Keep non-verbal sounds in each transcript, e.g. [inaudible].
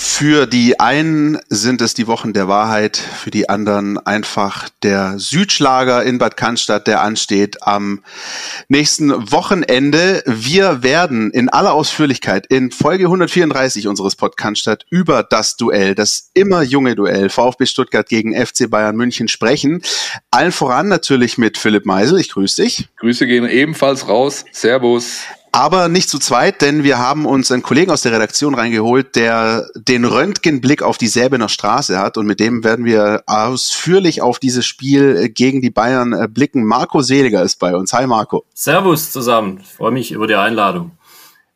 Für die einen sind es die Wochen der Wahrheit, für die anderen einfach der Südschlager in Bad Cannstatt, der ansteht am nächsten Wochenende. Wir werden in aller Ausführlichkeit in Folge 134 unseres Podcast über das Duell, das immer junge Duell VfB Stuttgart gegen FC Bayern München sprechen. Allen voran natürlich mit Philipp Meisel. Ich grüße dich. Grüße gehen ebenfalls raus. Servus aber nicht zu zweit, denn wir haben uns einen Kollegen aus der Redaktion reingeholt, der den Röntgenblick auf die Säbener Straße hat und mit dem werden wir ausführlich auf dieses Spiel gegen die Bayern blicken. Marco Seliger ist bei uns. Hi Marco. Servus zusammen. Ich freue mich über die Einladung.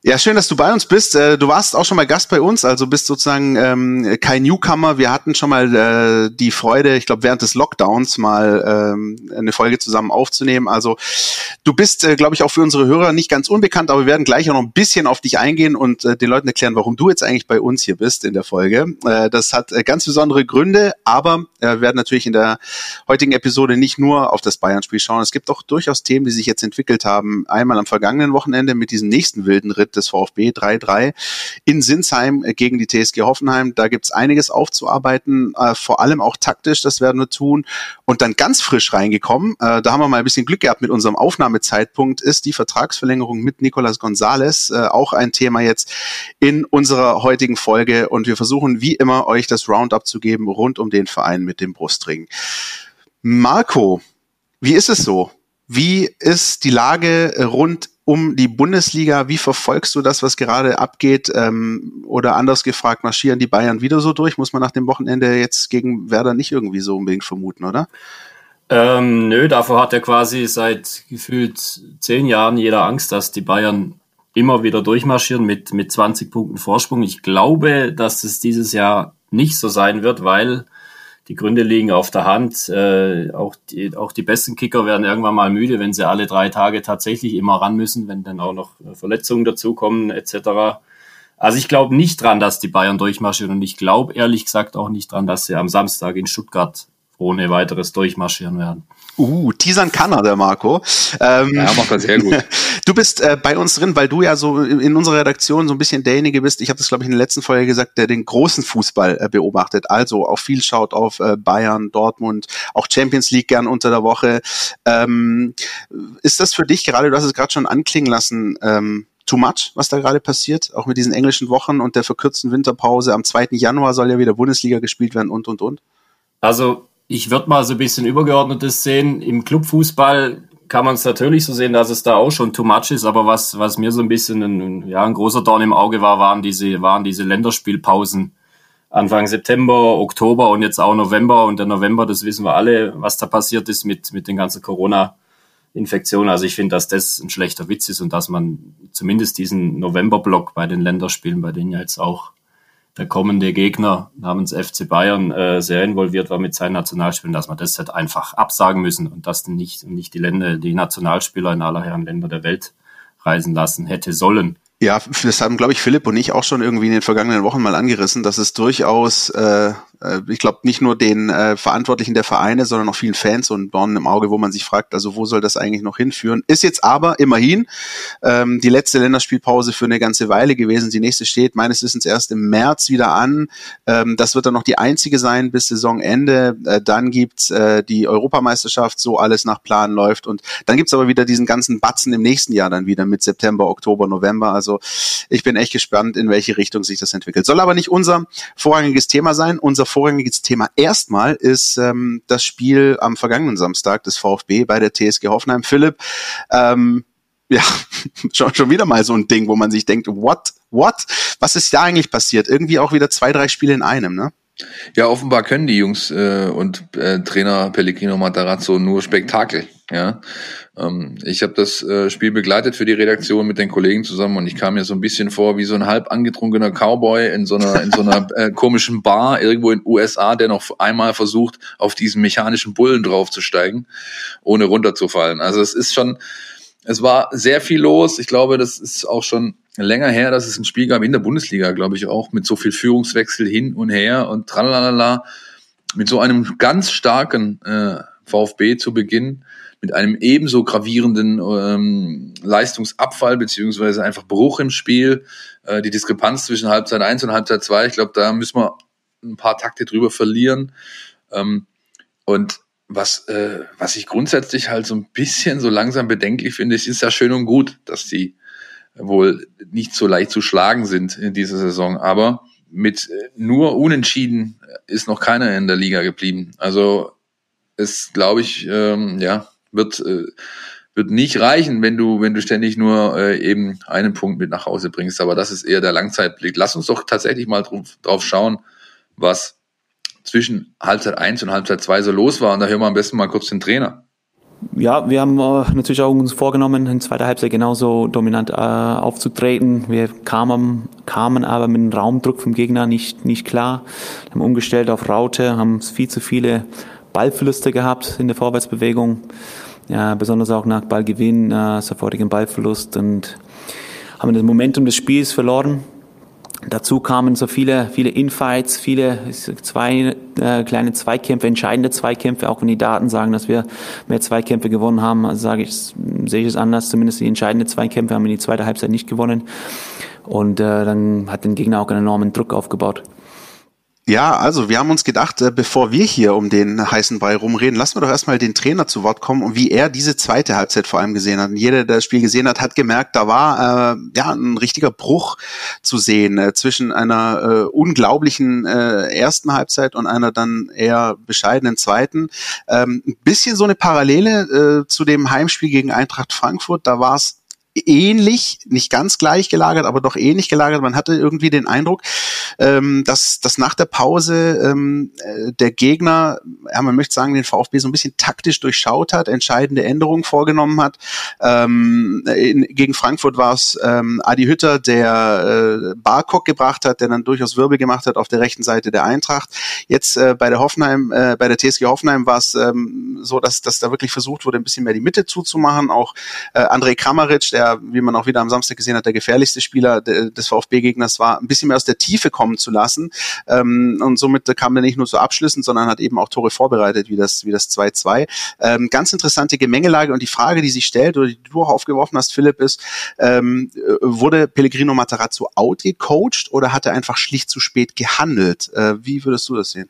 Ja, schön, dass du bei uns bist. Äh, du warst auch schon mal Gast bei uns, also bist sozusagen ähm, kein Newcomer. Wir hatten schon mal äh, die Freude, ich glaube, während des Lockdowns mal ähm, eine Folge zusammen aufzunehmen. Also du bist, äh, glaube ich, auch für unsere Hörer nicht ganz unbekannt, aber wir werden gleich auch noch ein bisschen auf dich eingehen und äh, den Leuten erklären, warum du jetzt eigentlich bei uns hier bist in der Folge. Äh, das hat äh, ganz besondere Gründe, aber äh, werden natürlich in der heutigen Episode nicht nur auf das Bayern-Spiel schauen. Es gibt auch durchaus Themen, die sich jetzt entwickelt haben. Einmal am vergangenen Wochenende mit diesem nächsten wilden Ritt des VfB 3-3 in Sinsheim gegen die TSG Hoffenheim. Da gibt's einiges aufzuarbeiten, äh, vor allem auch taktisch, das werden wir tun. Und dann ganz frisch reingekommen, äh, da haben wir mal ein bisschen Glück gehabt mit unserem Aufnahmezeitpunkt, ist die Vertragsverlängerung mit Nicolas Gonzalez, äh, auch ein Thema jetzt in unserer heutigen Folge. Und wir versuchen wie immer euch das Roundup zu geben rund um den Verein mit dem Brustring. Marco, wie ist es so? Wie ist die Lage rund um die Bundesliga. Wie verfolgst du das, was gerade abgeht? Ähm, oder anders gefragt, marschieren die Bayern wieder so durch? Muss man nach dem Wochenende jetzt gegen Werder nicht irgendwie so unbedingt vermuten, oder? Ähm, nö, davor hat er quasi seit gefühlt zehn Jahren jeder Angst, dass die Bayern immer wieder durchmarschieren mit, mit 20 Punkten Vorsprung. Ich glaube, dass es dieses Jahr nicht so sein wird, weil die Gründe liegen auf der Hand. Äh, auch, die, auch die besten Kicker werden irgendwann mal müde, wenn sie alle drei Tage tatsächlich immer ran müssen, wenn dann auch noch Verletzungen dazukommen etc. Also ich glaube nicht dran, dass die Bayern durchmarschieren und ich glaube ehrlich gesagt auch nicht dran, dass sie am Samstag in Stuttgart ohne weiteres durchmarschieren werden. Uh, teasern kann er, der Marco. Ähm, ja, macht das sehr gut. [laughs] Du bist äh, bei uns drin, weil du ja so in unserer Redaktion so ein bisschen derjenige bist, ich habe das glaube ich in der letzten Folge gesagt, der den großen Fußball äh, beobachtet. Also auch viel schaut auf äh, Bayern, Dortmund, auch Champions League gern unter der Woche. Ähm, ist das für dich gerade, du hast es gerade schon anklingen lassen, ähm, too much, was da gerade passiert, auch mit diesen englischen Wochen und der verkürzten Winterpause. Am 2. Januar soll ja wieder Bundesliga gespielt werden und, und, und. Also ich würde mal so ein bisschen übergeordnetes sehen. Im Clubfußball kann man es natürlich so sehen, dass es da auch schon too much ist, aber was, was mir so ein bisschen ein, ja, ein großer Dorn im Auge war, waren diese, waren diese Länderspielpausen. Anfang September, Oktober und jetzt auch November. Und der November, das wissen wir alle, was da passiert ist mit, mit den ganzen Corona-Infektionen. Also ich finde, dass das ein schlechter Witz ist und dass man zumindest diesen November-Block bei den Länderspielen, bei denen ja jetzt auch der kommende Gegner namens FC Bayern äh, sehr involviert war mit seinen Nationalspielen, dass man das halt einfach absagen müssen und dass nicht, nicht die Länder, die Nationalspieler in aller Herren Länder der Welt reisen lassen hätte sollen. Ja, das haben, glaube ich, Philipp und ich auch schon irgendwie in den vergangenen Wochen mal angerissen, dass es durchaus äh, äh, ich glaube, nicht nur den äh, Verantwortlichen der Vereine, sondern auch vielen Fans und Dornen im Auge, wo man sich fragt, also wo soll das eigentlich noch hinführen? Ist jetzt aber immerhin ähm, die letzte Länderspielpause für eine ganze Weile gewesen. Die nächste steht meines Wissens erst im März wieder an. Ähm, das wird dann noch die einzige sein bis Saisonende. Äh, dann gibt's äh, die Europameisterschaft, so alles nach Plan läuft. Und dann gibt's aber wieder diesen ganzen Batzen im nächsten Jahr dann wieder mit September, Oktober, November. Also ich bin echt gespannt, in welche Richtung sich das entwickelt. Soll aber nicht unser vorrangiges Thema sein. Unser vorrangiges Thema erstmal ist ähm, das Spiel am vergangenen Samstag des VfB bei der TSG Hoffenheim. Philipp, ähm, ja, [laughs] schon, schon wieder mal so ein Ding, wo man sich denkt, what, what? Was ist da eigentlich passiert? Irgendwie auch wieder zwei, drei Spiele in einem, ne? Ja, offenbar können die Jungs äh, und äh, Trainer Pellegrino Matarazzo nur Spektakel. Ja, ähm, ich habe das äh, Spiel begleitet für die Redaktion mit den Kollegen zusammen und ich kam mir so ein bisschen vor wie so ein halb angetrunkener Cowboy in so einer in so einer äh, komischen Bar irgendwo in USA, der noch einmal versucht, auf diesen mechanischen Bullen draufzusteigen, ohne runterzufallen. Also es ist schon, es war sehr viel los. Ich glaube, das ist auch schon länger her, dass es ein Spiel gab in der Bundesliga, glaube ich auch, mit so viel Führungswechsel hin und her und tralalala, mit so einem ganz starken äh, VfB zu Beginn mit einem ebenso gravierenden ähm, Leistungsabfall beziehungsweise einfach Bruch im Spiel. Äh, die Diskrepanz zwischen Halbzeit 1 und Halbzeit 2, ich glaube, da müssen wir ein paar Takte drüber verlieren. Ähm, und was, äh, was ich grundsätzlich halt so ein bisschen so langsam bedenklich finde, ist ja schön und gut, dass die wohl nicht so leicht zu schlagen sind in dieser Saison. Aber mit nur Unentschieden ist noch keiner in der Liga geblieben. Also es, glaube ich, ähm, ja, wird, äh, wird nicht reichen, wenn du, wenn du ständig nur äh, eben einen Punkt mit nach Hause bringst. Aber das ist eher der Langzeitblick. Lass uns doch tatsächlich mal drauf, drauf schauen, was zwischen Halbzeit 1 und Halbzeit 2 so los war. Und da hören wir am besten mal kurz den Trainer. Ja, wir haben äh, natürlich auch uns vorgenommen, in zweiter Halbzeit genauso dominant äh, aufzutreten. Wir kamen, kamen aber mit dem Raumdruck vom Gegner nicht, nicht klar. Wir haben umgestellt auf Raute, haben viel zu viele Ballverluste gehabt in der Vorwärtsbewegung. Ja, besonders auch nach Ballgewinn, äh, sofortigen Ballverlust und haben das Momentum des Spiels verloren. Dazu kamen so viele, viele Infights, viele zwei äh, kleine Zweikämpfe, entscheidende Zweikämpfe, auch wenn die Daten sagen, dass wir mehr Zweikämpfe gewonnen haben, also sage ich, sehe ich es anders, zumindest die entscheidenden Zweikämpfe haben wir in die zweite Halbzeit nicht gewonnen. Und äh, dann hat den Gegner auch einen enormen Druck aufgebaut. Ja, also wir haben uns gedacht, äh, bevor wir hier um den heißen Brei rumreden, lassen wir doch erstmal den Trainer zu Wort kommen und wie er diese zweite Halbzeit vor allem gesehen hat. Und jeder, der das Spiel gesehen hat, hat gemerkt, da war äh, ja ein richtiger Bruch zu sehen äh, zwischen einer äh, unglaublichen äh, ersten Halbzeit und einer dann eher bescheidenen zweiten. Ähm, ein bisschen so eine Parallele äh, zu dem Heimspiel gegen Eintracht Frankfurt. Da war es ähnlich, nicht ganz gleich gelagert, aber doch ähnlich gelagert. Man hatte irgendwie den Eindruck, ähm, dass, dass nach der Pause ähm, äh, der Gegner, ja, man möchte sagen, den VfB so ein bisschen taktisch durchschaut hat, entscheidende Änderungen vorgenommen hat. Ähm, in, gegen Frankfurt war es ähm, Adi Hütter, der äh, Barkok gebracht hat, der dann durchaus Wirbel gemacht hat auf der rechten Seite der Eintracht. Jetzt äh, bei der Hoffenheim, äh, bei der TSG Hoffenheim war es ähm, so, dass, dass da wirklich versucht wurde, ein bisschen mehr die Mitte zuzumachen. Auch äh, André Kramaric, der der, wie man auch wieder am Samstag gesehen hat, der gefährlichste Spieler des VfB-Gegners war, ein bisschen mehr aus der Tiefe kommen zu lassen. Ähm, und somit kam er nicht nur zu Abschlüssen, sondern hat eben auch Tore vorbereitet, wie das, wie das 2-2. Ähm, ganz interessante Gemengelage und die Frage, die sich stellt oder die du auch aufgeworfen hast, Philipp, ist, ähm, wurde Pellegrino Matarazzo outgecoacht oder hat er einfach schlicht zu spät gehandelt? Äh, wie würdest du das sehen?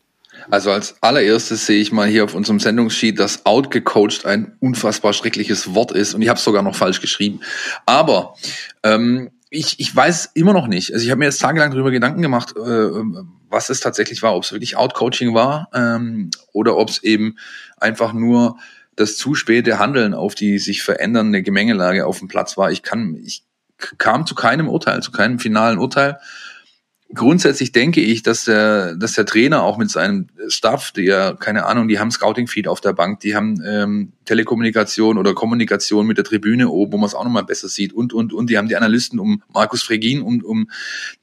Also als allererstes sehe ich mal hier auf unserem Sendungssheet, dass outgecoacht ein unfassbar schreckliches Wort ist und ich habe es sogar noch falsch geschrieben. Aber ähm, ich, ich weiß immer noch nicht. Also ich habe mir jetzt tagelang darüber Gedanken gemacht, äh, was es tatsächlich war, ob es wirklich Outcoaching war ähm, oder ob es eben einfach nur das zu späte Handeln auf die sich verändernde Gemengelage auf dem Platz war. Ich kann, ich kam zu keinem Urteil, zu keinem finalen Urteil grundsätzlich denke ich, dass der, dass der Trainer auch mit seinem Staff, die ja, keine Ahnung, die haben Scouting-Feed auf der Bank, die haben ähm, Telekommunikation oder Kommunikation mit der Tribüne oben, wo man es auch nochmal besser sieht und, und, und. Die haben die Analysten um Markus Fregin, um, um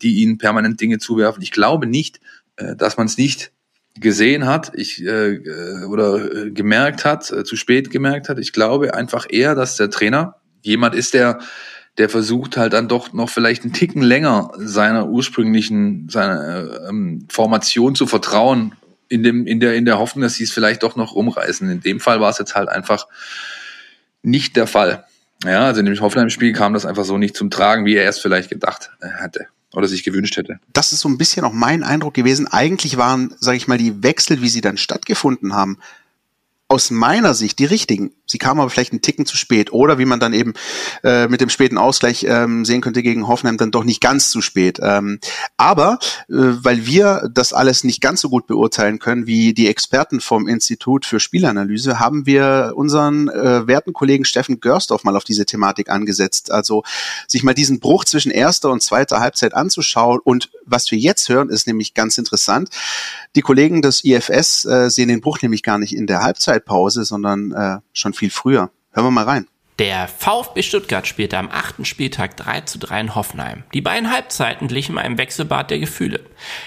die ihnen permanent Dinge zuwerfen. Ich glaube nicht, äh, dass man es nicht gesehen hat, ich äh, äh, oder äh, gemerkt hat, äh, zu spät gemerkt hat. Ich glaube einfach eher, dass der Trainer jemand ist, der der versucht halt dann doch noch vielleicht einen Ticken länger seiner ursprünglichen seiner ähm, Formation zu vertrauen, in dem in der in der Hoffnung, dass sie es vielleicht doch noch rumreißen. In dem Fall war es jetzt halt einfach nicht der Fall. Ja, also in dem Hoffenheim-Spiel kam das einfach so nicht zum Tragen, wie er es vielleicht gedacht hätte oder sich gewünscht hätte. Das ist so ein bisschen auch mein Eindruck gewesen. Eigentlich waren, sage ich mal, die Wechsel, wie sie dann stattgefunden haben, aus meiner Sicht die richtigen. Sie kamen aber vielleicht einen Ticken zu spät. Oder wie man dann eben äh, mit dem späten Ausgleich ähm, sehen könnte gegen Hoffenheim, dann doch nicht ganz zu spät. Ähm, aber äh, weil wir das alles nicht ganz so gut beurteilen können wie die Experten vom Institut für Spielanalyse, haben wir unseren äh, werten Kollegen Steffen Görsdorf mal auf diese Thematik angesetzt. Also sich mal diesen Bruch zwischen erster und zweiter Halbzeit anzuschauen. Und was wir jetzt hören, ist nämlich ganz interessant. Die Kollegen des IFS äh, sehen den Bruch nämlich gar nicht in der Halbzeitpause, sondern äh, schon viel früher. Hören wir mal rein. Der VfB Stuttgart spielte am achten Spieltag 3 zu 3 in Hoffenheim. Die beiden Halbzeiten glichen einem Wechselbad der Gefühle.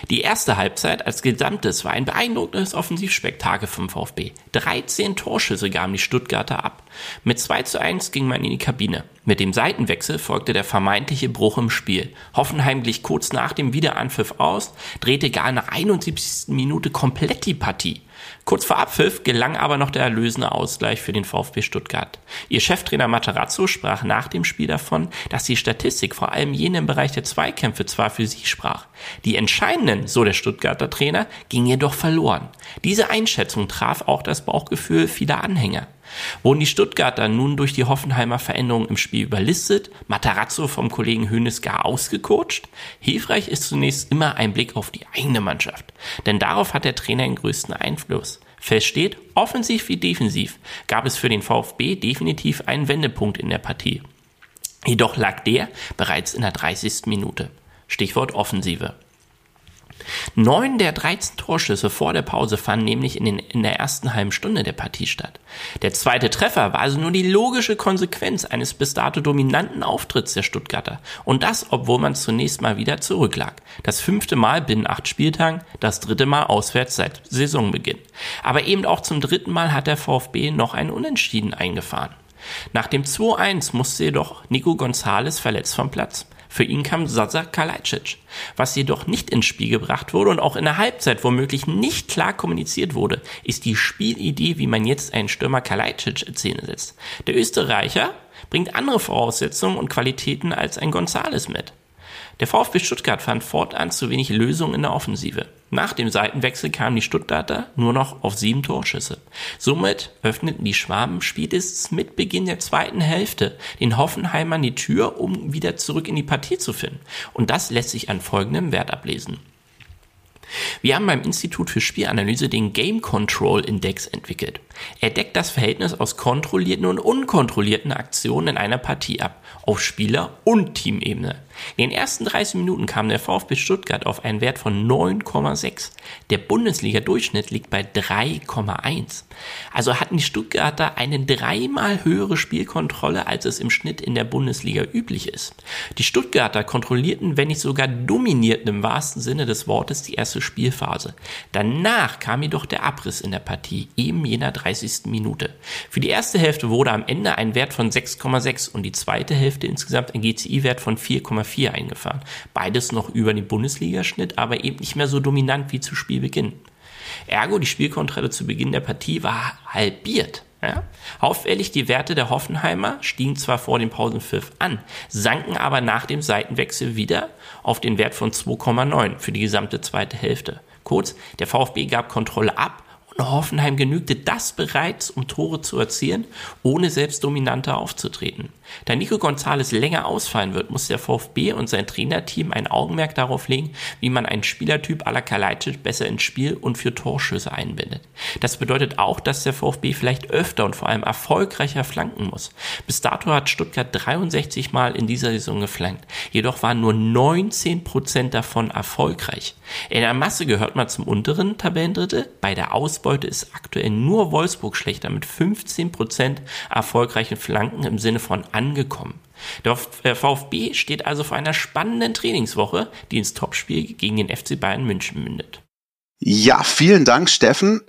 Die erste Halbzeit als Gesamtes war ein beeindruckendes Offensivspektakel vom VfB. 13 Torschüsse gaben die Stuttgarter ab. Mit 2 zu 1 ging man in die Kabine. Mit dem Seitenwechsel folgte der vermeintliche Bruch im Spiel. Hoffenheim glich kurz nach dem Wiederanpfiff aus, drehte gar nach 71. Minute komplett die Partie. Kurz vor Abpfiff gelang aber noch der erlösende Ausgleich für den VfB Stuttgart. Ihr Cheftrainer Materazzo sprach nach dem Spiel davon, dass die Statistik vor allem jene im Bereich der Zweikämpfe zwar für sie sprach. Die entscheidenden, so der Stuttgarter Trainer, gingen jedoch verloren. Diese Einschätzung traf auch das Bauchgefühl vieler Anhänger. Wurden die Stuttgarter nun durch die Hoffenheimer Veränderungen im Spiel überlistet, Matarazzo vom Kollegen Hönes gar ausgecoacht? Hilfreich ist zunächst immer ein Blick auf die eigene Mannschaft, denn darauf hat der Trainer den größten Einfluss. Fest steht, offensiv wie defensiv gab es für den VfB definitiv einen Wendepunkt in der Partie. Jedoch lag der bereits in der 30. Minute. Stichwort Offensive. Neun der 13 Torschüsse vor der Pause fanden nämlich in, den, in der ersten halben Stunde der Partie statt. Der zweite Treffer war also nur die logische Konsequenz eines bis dato dominanten Auftritts der Stuttgarter. Und das, obwohl man zunächst mal wieder zurücklag. Das fünfte Mal binnen acht Spieltagen, das dritte Mal auswärts seit Saisonbeginn. Aber eben auch zum dritten Mal hat der VfB noch einen Unentschieden eingefahren. Nach dem 2-1 musste jedoch Nico Gonzales verletzt vom Platz. Für ihn kam Sasa Kalajdzic. Was jedoch nicht ins Spiel gebracht wurde und auch in der Halbzeit womöglich nicht klar kommuniziert wurde, ist die Spielidee, wie man jetzt einen Stürmer Kalajdzic in Szene setzt. Der Österreicher bringt andere Voraussetzungen und Qualitäten als ein Gonzales mit. Der VfB Stuttgart fand fortan zu wenig Lösungen in der Offensive. Nach dem Seitenwechsel kamen die Stuttgarter nur noch auf sieben Torschüsse. Somit öffneten die Schwaben spätestens mit Beginn der zweiten Hälfte den Hoffenheimern die Tür, um wieder zurück in die Partie zu finden. Und das lässt sich an folgendem Wert ablesen. Wir haben beim Institut für Spielanalyse den Game Control Index entwickelt. Er deckt das Verhältnis aus kontrollierten und unkontrollierten Aktionen in einer Partie ab, auf Spieler- und Teamebene. In den ersten 30 Minuten kam der VfB Stuttgart auf einen Wert von 9,6. Der Bundesliga-Durchschnitt liegt bei 3,1. Also hatten die Stuttgarter eine dreimal höhere Spielkontrolle, als es im Schnitt in der Bundesliga üblich ist. Die Stuttgarter kontrollierten, wenn nicht sogar dominierten im wahrsten Sinne des Wortes die erste Spielphase. Danach kam jedoch der Abriss in der Partie, eben jener 30. Minute. Für die erste Hälfte wurde am Ende ein Wert von 6,6 und die zweite Hälfte insgesamt ein GCI-Wert von 4,4 eingefahren. Beides noch über den Bundesligaschnitt, aber eben nicht mehr so dominant wie zu Spielbeginn. Ergo, die Spielkontrolle zu Beginn der Partie war halbiert. Ja? Auffällig, die Werte der Hoffenheimer stiegen zwar vor dem Pausenpfiff an, sanken aber nach dem Seitenwechsel wieder auf den Wert von 2,9 für die gesamte zweite Hälfte. Kurz, der VfB gab Kontrolle ab und Hoffenheim genügte das bereits, um Tore zu erzielen, ohne selbst dominanter aufzutreten. Da Nico Gonzalez länger ausfallen wird, muss der VfB und sein Trainerteam ein Augenmerk darauf legen, wie man einen Spielertyp à la Kalajdzic besser ins Spiel und für Torschüsse einbindet. Das bedeutet auch, dass der VfB vielleicht öfter und vor allem erfolgreicher flanken muss. Bis dato hat Stuttgart 63 Mal in dieser Saison geflankt. Jedoch waren nur 19 Prozent davon erfolgreich. In der Masse gehört man zum unteren Tabellendrittel. Bei der Ausbeute ist aktuell nur Wolfsburg schlechter mit 15 Prozent erfolgreichen Flanken im Sinne von angekommen. Der VfB steht also vor einer spannenden Trainingswoche, die ins Topspiel gegen den FC Bayern München mündet. Ja, vielen Dank, Steffen.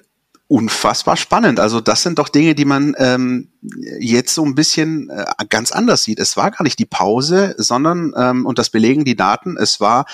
Unfassbar spannend. Also das sind doch Dinge, die man ähm, jetzt so ein bisschen äh, ganz anders sieht. Es war gar nicht die Pause, sondern, ähm, und das belegen die Daten, es war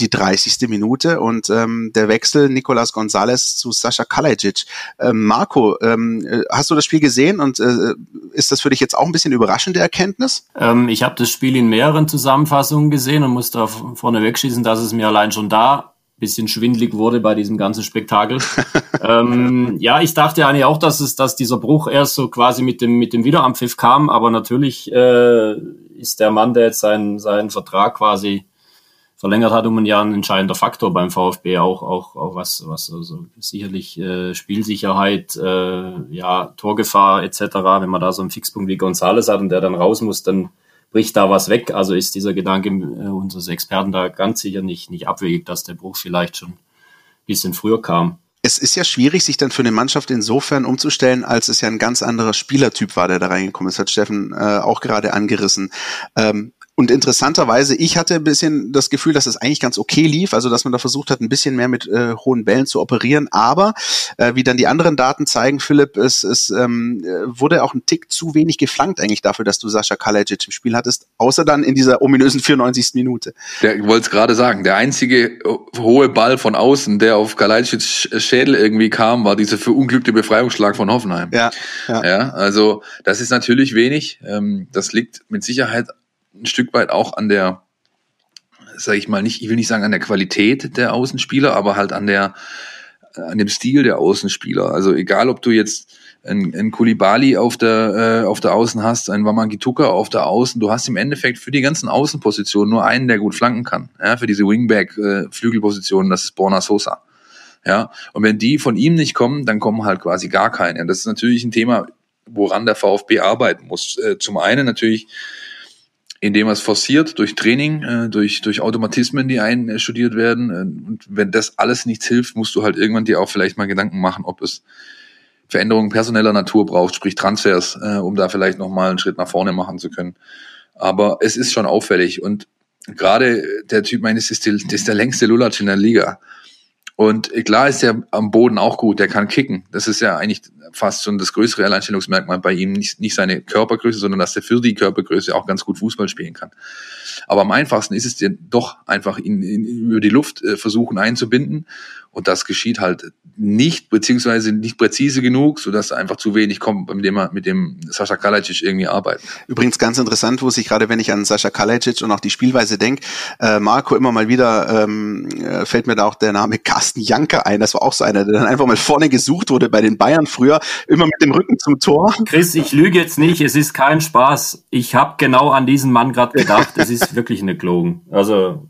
die 30. Minute und ähm, der Wechsel Nicolas Gonzalez zu Sascha Kalajic. Ähm, Marco, ähm, äh, hast du das Spiel gesehen und äh, ist das für dich jetzt auch ein bisschen überraschende Erkenntnis? Ähm, ich habe das Spiel in mehreren Zusammenfassungen gesehen und muss da vorne wegschießen, dass es mir allein schon da bisschen schwindlig wurde bei diesem ganzen Spektakel. [laughs] ähm, ja, ich dachte eigentlich auch, dass es, dass dieser Bruch erst so quasi mit dem mit dem Wiederanpfiff kam, aber natürlich äh, ist der Mann, der jetzt seinen seinen Vertrag quasi verlängert hat um ein Jahr ein entscheidender Faktor beim VfB auch auch auch was was also sicherlich äh, Spielsicherheit äh, ja Torgefahr etc wenn man da so einen Fixpunkt wie Gonzales hat und der dann raus muss dann bricht da was weg. Also ist dieser Gedanke äh, unseres Experten da ganz sicher nicht nicht abwegig dass der Bruch vielleicht schon ein bisschen früher kam. Es ist ja schwierig, sich dann für eine Mannschaft insofern umzustellen, als es ja ein ganz anderer Spielertyp war, der da reingekommen ist, hat Steffen äh, auch gerade angerissen. Ähm, Und interessanterweise, ich hatte ein bisschen das Gefühl, dass es eigentlich ganz okay lief, also dass man da versucht hat, ein bisschen mehr mit äh, hohen Bällen zu operieren. Aber äh, wie dann die anderen Daten zeigen, Philipp, es, es ähm, wurde auch ein Tick zu wenig geflankt eigentlich dafür, dass du Sascha Kalajic im Spiel hattest, außer dann in dieser ominösen 94. Minute. Der, ich wollte es gerade sagen, der einzige hohe Ball von außen, der auf Kalajic Schädel irgendwie kam, war dieser verunglückte Befreiungsschlag von Hoffenheim. Ja, ja. ja also das ist natürlich wenig. Ähm, das liegt mit Sicherheit ein Stück weit auch an der, sage ich mal nicht, ich will nicht sagen an der Qualität der Außenspieler, aber halt an der, an dem Stil der Außenspieler. Also egal, ob du jetzt ein, ein Kulibali auf der, äh, auf der Außen hast, ein Wamangituka auf der Außen, du hast im Endeffekt für die ganzen Außenpositionen nur einen, der gut flanken kann. Ja, für diese Wingback-Flügelpositionen, äh, das ist Borna Sosa. Ja, und wenn die von ihm nicht kommen, dann kommen halt quasi gar keine. Das ist natürlich ein Thema, woran der VfB arbeiten muss. Äh, zum einen natürlich indem er es forciert durch Training, äh, durch, durch Automatismen, die einstudiert werden. Äh, und wenn das alles nichts hilft, musst du halt irgendwann dir auch vielleicht mal Gedanken machen, ob es Veränderungen personeller Natur braucht, sprich Transfers, äh, um da vielleicht nochmal einen Schritt nach vorne machen zu können. Aber es ist schon auffällig und gerade der Typ meines ist, ist der längste Lulatsch in der Liga. Und klar ist er am Boden auch gut, der kann kicken. Das ist ja eigentlich fast schon das größere Alleinstellungsmerkmal bei ihm. Nicht, nicht seine Körpergröße, sondern dass er für die Körpergröße auch ganz gut Fußball spielen kann. Aber am einfachsten ist es dir doch einfach ihn, ihn über die Luft äh, versuchen einzubinden. Und das geschieht halt nicht, beziehungsweise nicht präzise genug, sodass einfach zu wenig kommt, mit dem, mit dem Sascha Kalajdzic irgendwie arbeitet. Übrigens ganz interessant, wo sich gerade, wenn ich an Sascha Kalajdzic und auch die Spielweise denke, äh, Marco immer mal wieder ähm, äh, fällt mir da auch der Name Carsten Janker ein. Das war auch so einer, der dann einfach mal vorne gesucht wurde bei den Bayern früher, immer mit dem Rücken zum Tor. Chris, ich lüge jetzt nicht, es ist kein Spaß. Ich habe genau an diesen Mann gerade gedacht. Es ist wirklich eine Klogen. Also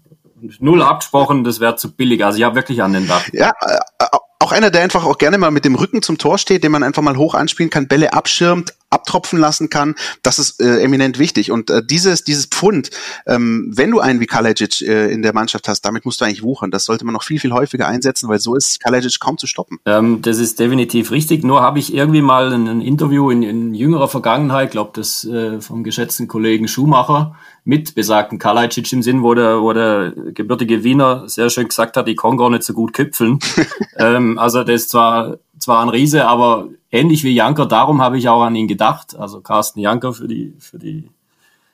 null abgesprochen, das wäre zu billig. Also ich habe wirklich an den Dach. Ja, äh, auch einer, der einfach auch gerne mal mit dem Rücken zum Tor steht, den man einfach mal hoch anspielen kann, Bälle abschirmt, abtropfen lassen kann. Das ist äh, eminent wichtig. Und äh, dieses, dieses Pfund, ähm, wenn du einen wie Kalajic äh, in der Mannschaft hast, damit musst du eigentlich wuchern. Das sollte man noch viel, viel häufiger einsetzen, weil so ist Kalajic kaum zu stoppen. Ähm, das ist definitiv richtig. Nur habe ich irgendwie mal ein, ein Interview in, in jüngerer Vergangenheit, glaube das äh, vom geschätzten Kollegen Schumacher, mit besagten Kalajic im Sinn, wo der, wo der gebürtige Wiener sehr schön gesagt hat, ich kann gar nicht so gut köpfeln. [laughs] ähm, also das ist zwar, zwar ein Riese, aber ähnlich wie Janker, darum habe ich auch an ihn gedacht. Also Carsten Janker für die, für die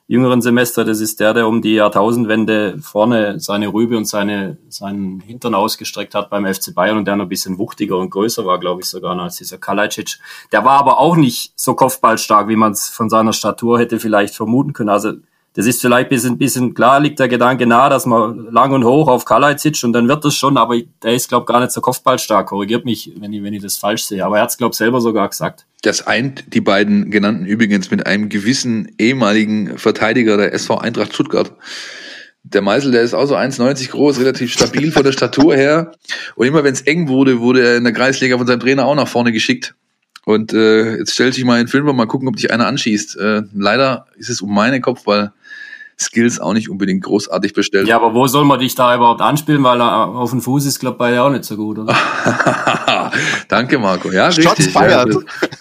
jüngeren Semester, das ist der, der um die Jahrtausendwende vorne seine Rübe und seine, seinen Hintern ausgestreckt hat beim FC Bayern und der noch ein bisschen wuchtiger und größer war, glaube ich, sogar noch als dieser Kalajdzic. Der war aber auch nicht so kopfballstark, wie man es von seiner Statur hätte vielleicht vermuten können. Also das ist vielleicht ein bisschen, bisschen klar, liegt der Gedanke nahe, dass man lang und hoch auf Kalajdzic und dann wird das schon, aber der ist, glaube gar nicht so kopfballstark. Korrigiert mich, wenn ich, wenn ich das falsch sehe. Aber er hat es, glaube selber sogar gesagt. Das eint die beiden genannten übrigens mit einem gewissen ehemaligen Verteidiger der SV Eintracht Stuttgart. Der Meisel, der ist auch so 1,90 groß, relativ stabil von der Statur her. Und immer wenn es eng wurde, wurde er in der Kreisliga von seinem Trainer auch nach vorne geschickt. Und äh, jetzt stellt sich mal in Film mal gucken, ob dich einer anschießt. Äh, leider ist es um meine Kopfball Skills auch nicht unbedingt großartig bestellt. Ja, aber wo soll man dich da überhaupt anspielen, weil er auf dem Fuß ist, glaube ich, bei dir auch nicht so gut, oder? [laughs] Danke, Marco. Ja, Shots richtig. Ja,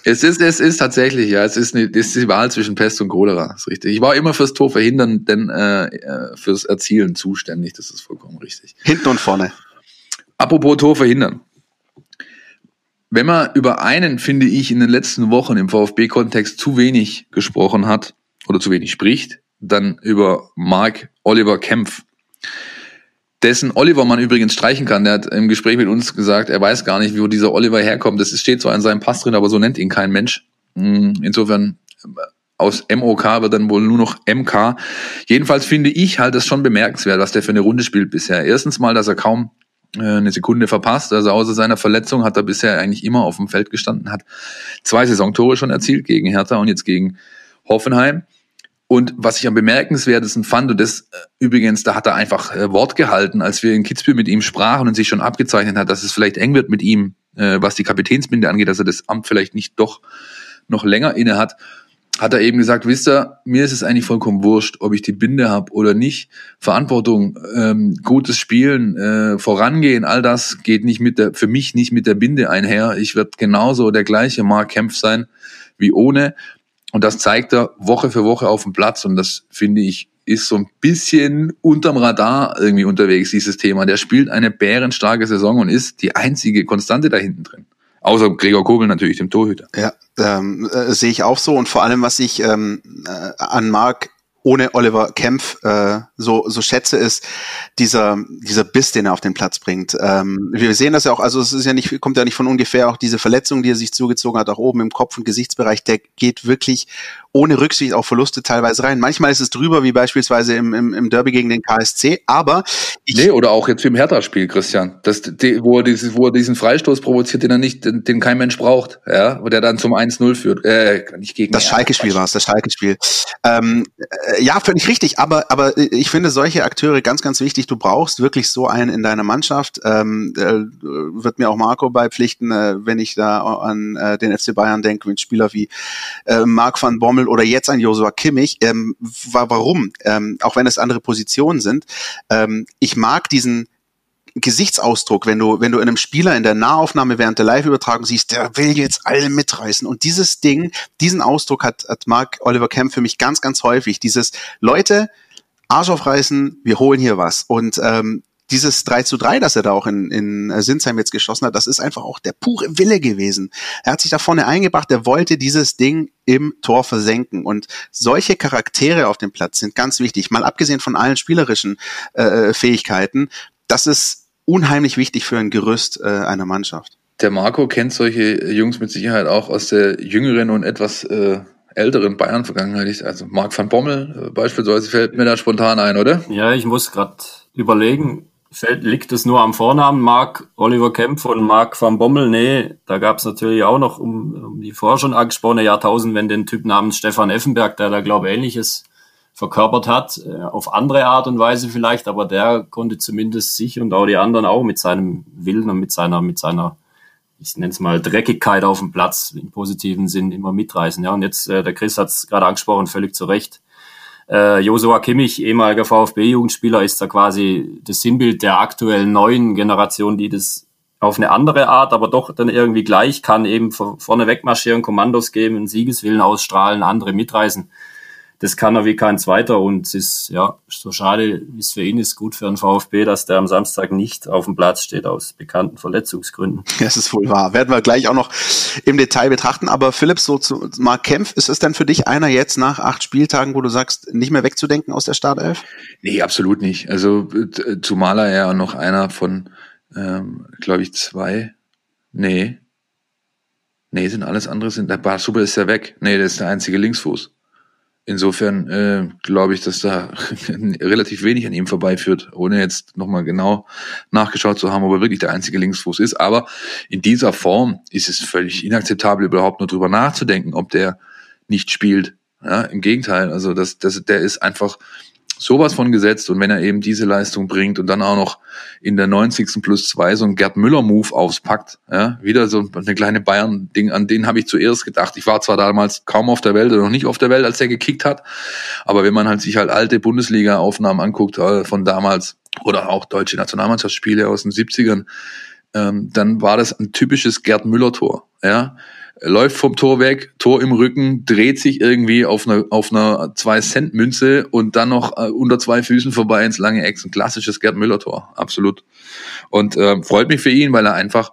es ist, es ist tatsächlich, ja, es ist, eine, es ist die Wahl zwischen Pest und Cholera. Das ist richtig. Ich war immer fürs Tor verhindern, denn äh, äh, fürs Erzielen zuständig. Das ist vollkommen richtig. Hinten und vorne. Apropos Tor verhindern. Wenn man über einen, finde ich, in den letzten Wochen im VfB-Kontext zu wenig gesprochen hat oder zu wenig spricht, dann über Mark Oliver Kempf. Dessen Oliver man übrigens streichen kann. Der hat im Gespräch mit uns gesagt, er weiß gar nicht, wo dieser Oliver herkommt. Das steht zwar in seinem Pass drin, aber so nennt ihn kein Mensch. Hm, insofern aus MOK wird dann wohl nur noch MK. Jedenfalls finde ich halt das schon bemerkenswert, was der für eine Runde spielt bisher. Erstens mal, dass er kaum äh, eine Sekunde verpasst. Also außer seiner Verletzung hat er bisher eigentlich immer auf dem Feld gestanden, hat zwei Saisontore schon erzielt gegen Hertha und jetzt gegen Hoffenheim. Und was ich am bemerkenswertesten fand, und das äh, übrigens, da hat er einfach äh, Wort gehalten, als wir in Kitzbühel mit ihm sprachen und sich schon abgezeichnet hat, dass es vielleicht eng wird mit ihm, äh, was die Kapitänsbinde angeht, dass er das Amt vielleicht nicht doch noch länger inne hat, hat er eben gesagt, wisst ihr, mir ist es eigentlich vollkommen wurscht, ob ich die Binde habe oder nicht. Verantwortung, ähm, gutes Spielen, äh, vorangehen, all das geht nicht mit der, für mich nicht mit der Binde einher. Ich werde genauso der gleiche Mark Kempf sein wie ohne. Und das zeigt er Woche für Woche auf dem Platz und das finde ich ist so ein bisschen unterm Radar irgendwie unterwegs, dieses Thema. Der spielt eine bärenstarke Saison und ist die einzige Konstante da hinten drin. Außer Gregor Kobel natürlich, dem Torhüter. Ja, ähm, äh, sehe ich auch so. Und vor allem, was ich ähm, äh, an Marc ohne Oliver Kempf äh, so, so schätze, ist dieser, dieser Biss, den er auf den Platz bringt. Ähm, wir sehen das ja auch, also es ist ja nicht, kommt ja nicht von ungefähr, auch diese Verletzung, die er sich zugezogen hat, auch oben im Kopf- und Gesichtsbereich, der geht wirklich ohne Rücksicht auf Verluste teilweise rein. Manchmal ist es drüber, wie beispielsweise im, im, im Derby gegen den KSC, aber ich nee, oder auch jetzt im Hertha-Spiel, Christian, das, die, wo, er dieses, wo er diesen Freistoß provoziert, den er nicht, den, den kein Mensch braucht, ja, wo der dann zum 1-0 führt. Äh, nicht gegen das Schalke-Spiel war es, das Schalke-Spiel. Ähm, äh, ja, völlig richtig, aber, aber ich finde solche Akteure ganz, ganz wichtig. Du brauchst wirklich so einen in deiner Mannschaft. Ähm, äh, wird mir auch Marco beipflichten, äh, wenn ich da an äh, den FC Bayern denke, mit Spieler wie äh, Marc van Bommel oder jetzt ein Josua Kimmich. Ähm, warum? Ähm, auch wenn es andere Positionen sind. Ähm, ich mag diesen Gesichtsausdruck, wenn du, wenn du in einem Spieler in der Nahaufnahme während der Live-Übertragung siehst, der will jetzt alle mitreißen. Und dieses Ding, diesen Ausdruck hat, hat Mark Oliver Kemp für mich ganz, ganz häufig. Dieses Leute, Arsch aufreißen, wir holen hier was. Und ähm, dieses 3 zu 3, das er da auch in, in Sinsheim jetzt geschossen hat, das ist einfach auch der pure Wille gewesen. Er hat sich da vorne eingebracht, er wollte dieses Ding im Tor versenken. Und solche Charaktere auf dem Platz sind ganz wichtig. Mal abgesehen von allen spielerischen äh, Fähigkeiten, das ist unheimlich wichtig für ein Gerüst äh, einer Mannschaft. Der Marco kennt solche Jungs mit Sicherheit auch aus der jüngeren und etwas äh, älteren Bayern-Vergangenheit. Also Marc van Bommel äh, beispielsweise fällt mir da spontan ein, oder? Ja, ich muss gerade überlegen, fällt, liegt es nur am Vornamen Marc Oliver Kempf und Marc van Bommel? Nee, da gab es natürlich auch noch um, um die vorher schon angesprochene Jahrtausend, wenn den Typ namens Stefan Effenberg, der da glaube ich ähnliches verkörpert hat, äh, auf andere Art und Weise vielleicht, aber der konnte zumindest sich und auch die anderen auch mit seinem Willen und mit seiner, mit seiner, ich nenne es mal Dreckigkeit auf dem Platz im positiven Sinn immer mitreißen. Ja, und jetzt, äh, der Chris hat es gerade angesprochen, völlig zu Recht. Äh, Josua Kimmich, ehemaliger VfB-Jugendspieler, ist da quasi das Sinnbild der aktuellen neuen Generation, die das auf eine andere Art, aber doch dann irgendwie gleich kann, eben vorne wegmarschieren, Kommandos geben, einen Siegeswillen ausstrahlen, andere mitreißen das kann er wie kein zweiter und es ist ja so schade, wie es für ihn ist, gut für den VfB, dass der am Samstag nicht auf dem Platz steht aus bekannten Verletzungsgründen. Das ist wohl wahr. Werden wir gleich auch noch im Detail betrachten. Aber Philipp, so zu Mark Kempf, ist es denn für dich einer jetzt nach acht Spieltagen, wo du sagst, nicht mehr wegzudenken aus der Startelf? Nee, absolut nicht. Also zumal er ja noch einer von, ähm, glaube ich, zwei. Nee. Nee, sind alles andere sind. Der Super ist ja weg. Nee, der ist der einzige Linksfuß. Insofern äh, glaube ich, dass da [laughs] relativ wenig an ihm vorbeiführt, ohne jetzt nochmal genau nachgeschaut zu haben, ob er wirklich der einzige Linksfuß ist. Aber in dieser Form ist es völlig inakzeptabel, überhaupt nur drüber nachzudenken, ob der nicht spielt. Ja, Im Gegenteil, also das, das, der ist einfach sowas von gesetzt und wenn er eben diese Leistung bringt und dann auch noch in der 90. plus zwei so ein Gerd Müller-Move auspackt, ja, wieder so eine kleine Bayern-Ding, an den habe ich zuerst gedacht. Ich war zwar damals kaum auf der Welt oder noch nicht auf der Welt, als er gekickt hat, aber wenn man halt sich halt alte Bundesliga-Aufnahmen anguckt äh, von damals oder auch deutsche Nationalmannschaftsspiele aus den 70ern, ähm, dann war das ein typisches Gerd Müller-Tor, ja läuft vom Tor weg, Tor im Rücken, dreht sich irgendwie auf einer auf einer 2 Cent Münze und dann noch äh, unter zwei Füßen vorbei ins lange Eck. Ein klassisches Gerd Müller Tor, absolut. Und äh, freut mich für ihn, weil er einfach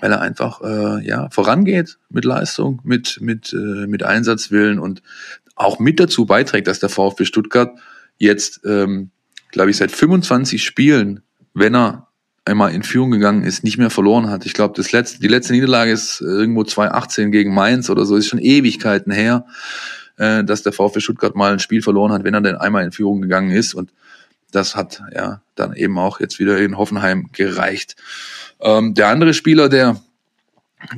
weil er einfach äh, ja vorangeht mit Leistung, mit mit äh, mit Einsatzwillen und auch mit dazu beiträgt, dass der VfB Stuttgart jetzt ähm, glaube ich seit 25 Spielen, wenn er einmal in Führung gegangen ist, nicht mehr verloren hat. Ich glaube, das letzte, die letzte Niederlage ist irgendwo 2018 gegen Mainz oder so, ist schon Ewigkeiten her, äh, dass der VfB Stuttgart mal ein Spiel verloren hat, wenn er denn einmal in Führung gegangen ist. Und das hat ja dann eben auch jetzt wieder in Hoffenheim gereicht. Ähm, der andere Spieler, der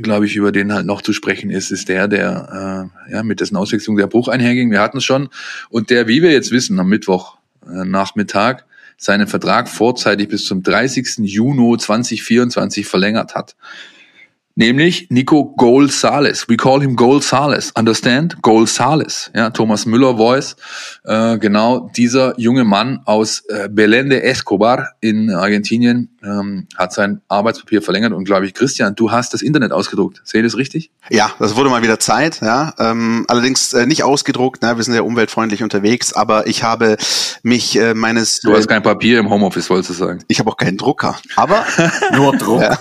glaube ich, über den halt noch zu sprechen ist, ist der, der äh, ja mit dessen Auswechslung der Bruch einherging. Wir hatten es schon. Und der, wie wir jetzt wissen, am Mittwoch äh, Nachmittag seinen Vertrag vorzeitig bis zum 30. Juni 2024 verlängert hat. Nämlich Nico Gold Sales. We call him Gold Sales. Understand? Gold Sales. Ja, Thomas Müller Voice. Äh, genau dieser junge Mann aus äh, Belén de Escobar in Argentinien ähm, hat sein Arbeitspapier verlängert und glaube ich, Christian, du hast das Internet ausgedruckt. Sehe ich das richtig? Ja, das wurde mal wieder Zeit, ja. Ähm, allerdings äh, nicht ausgedruckt, ne? wir sind ja umweltfreundlich unterwegs, aber ich habe mich äh, meines. Du hast kein Papier im Homeoffice, wolltest du sagen. Ich habe auch keinen Drucker. Aber [laughs] nur Druck. Ja.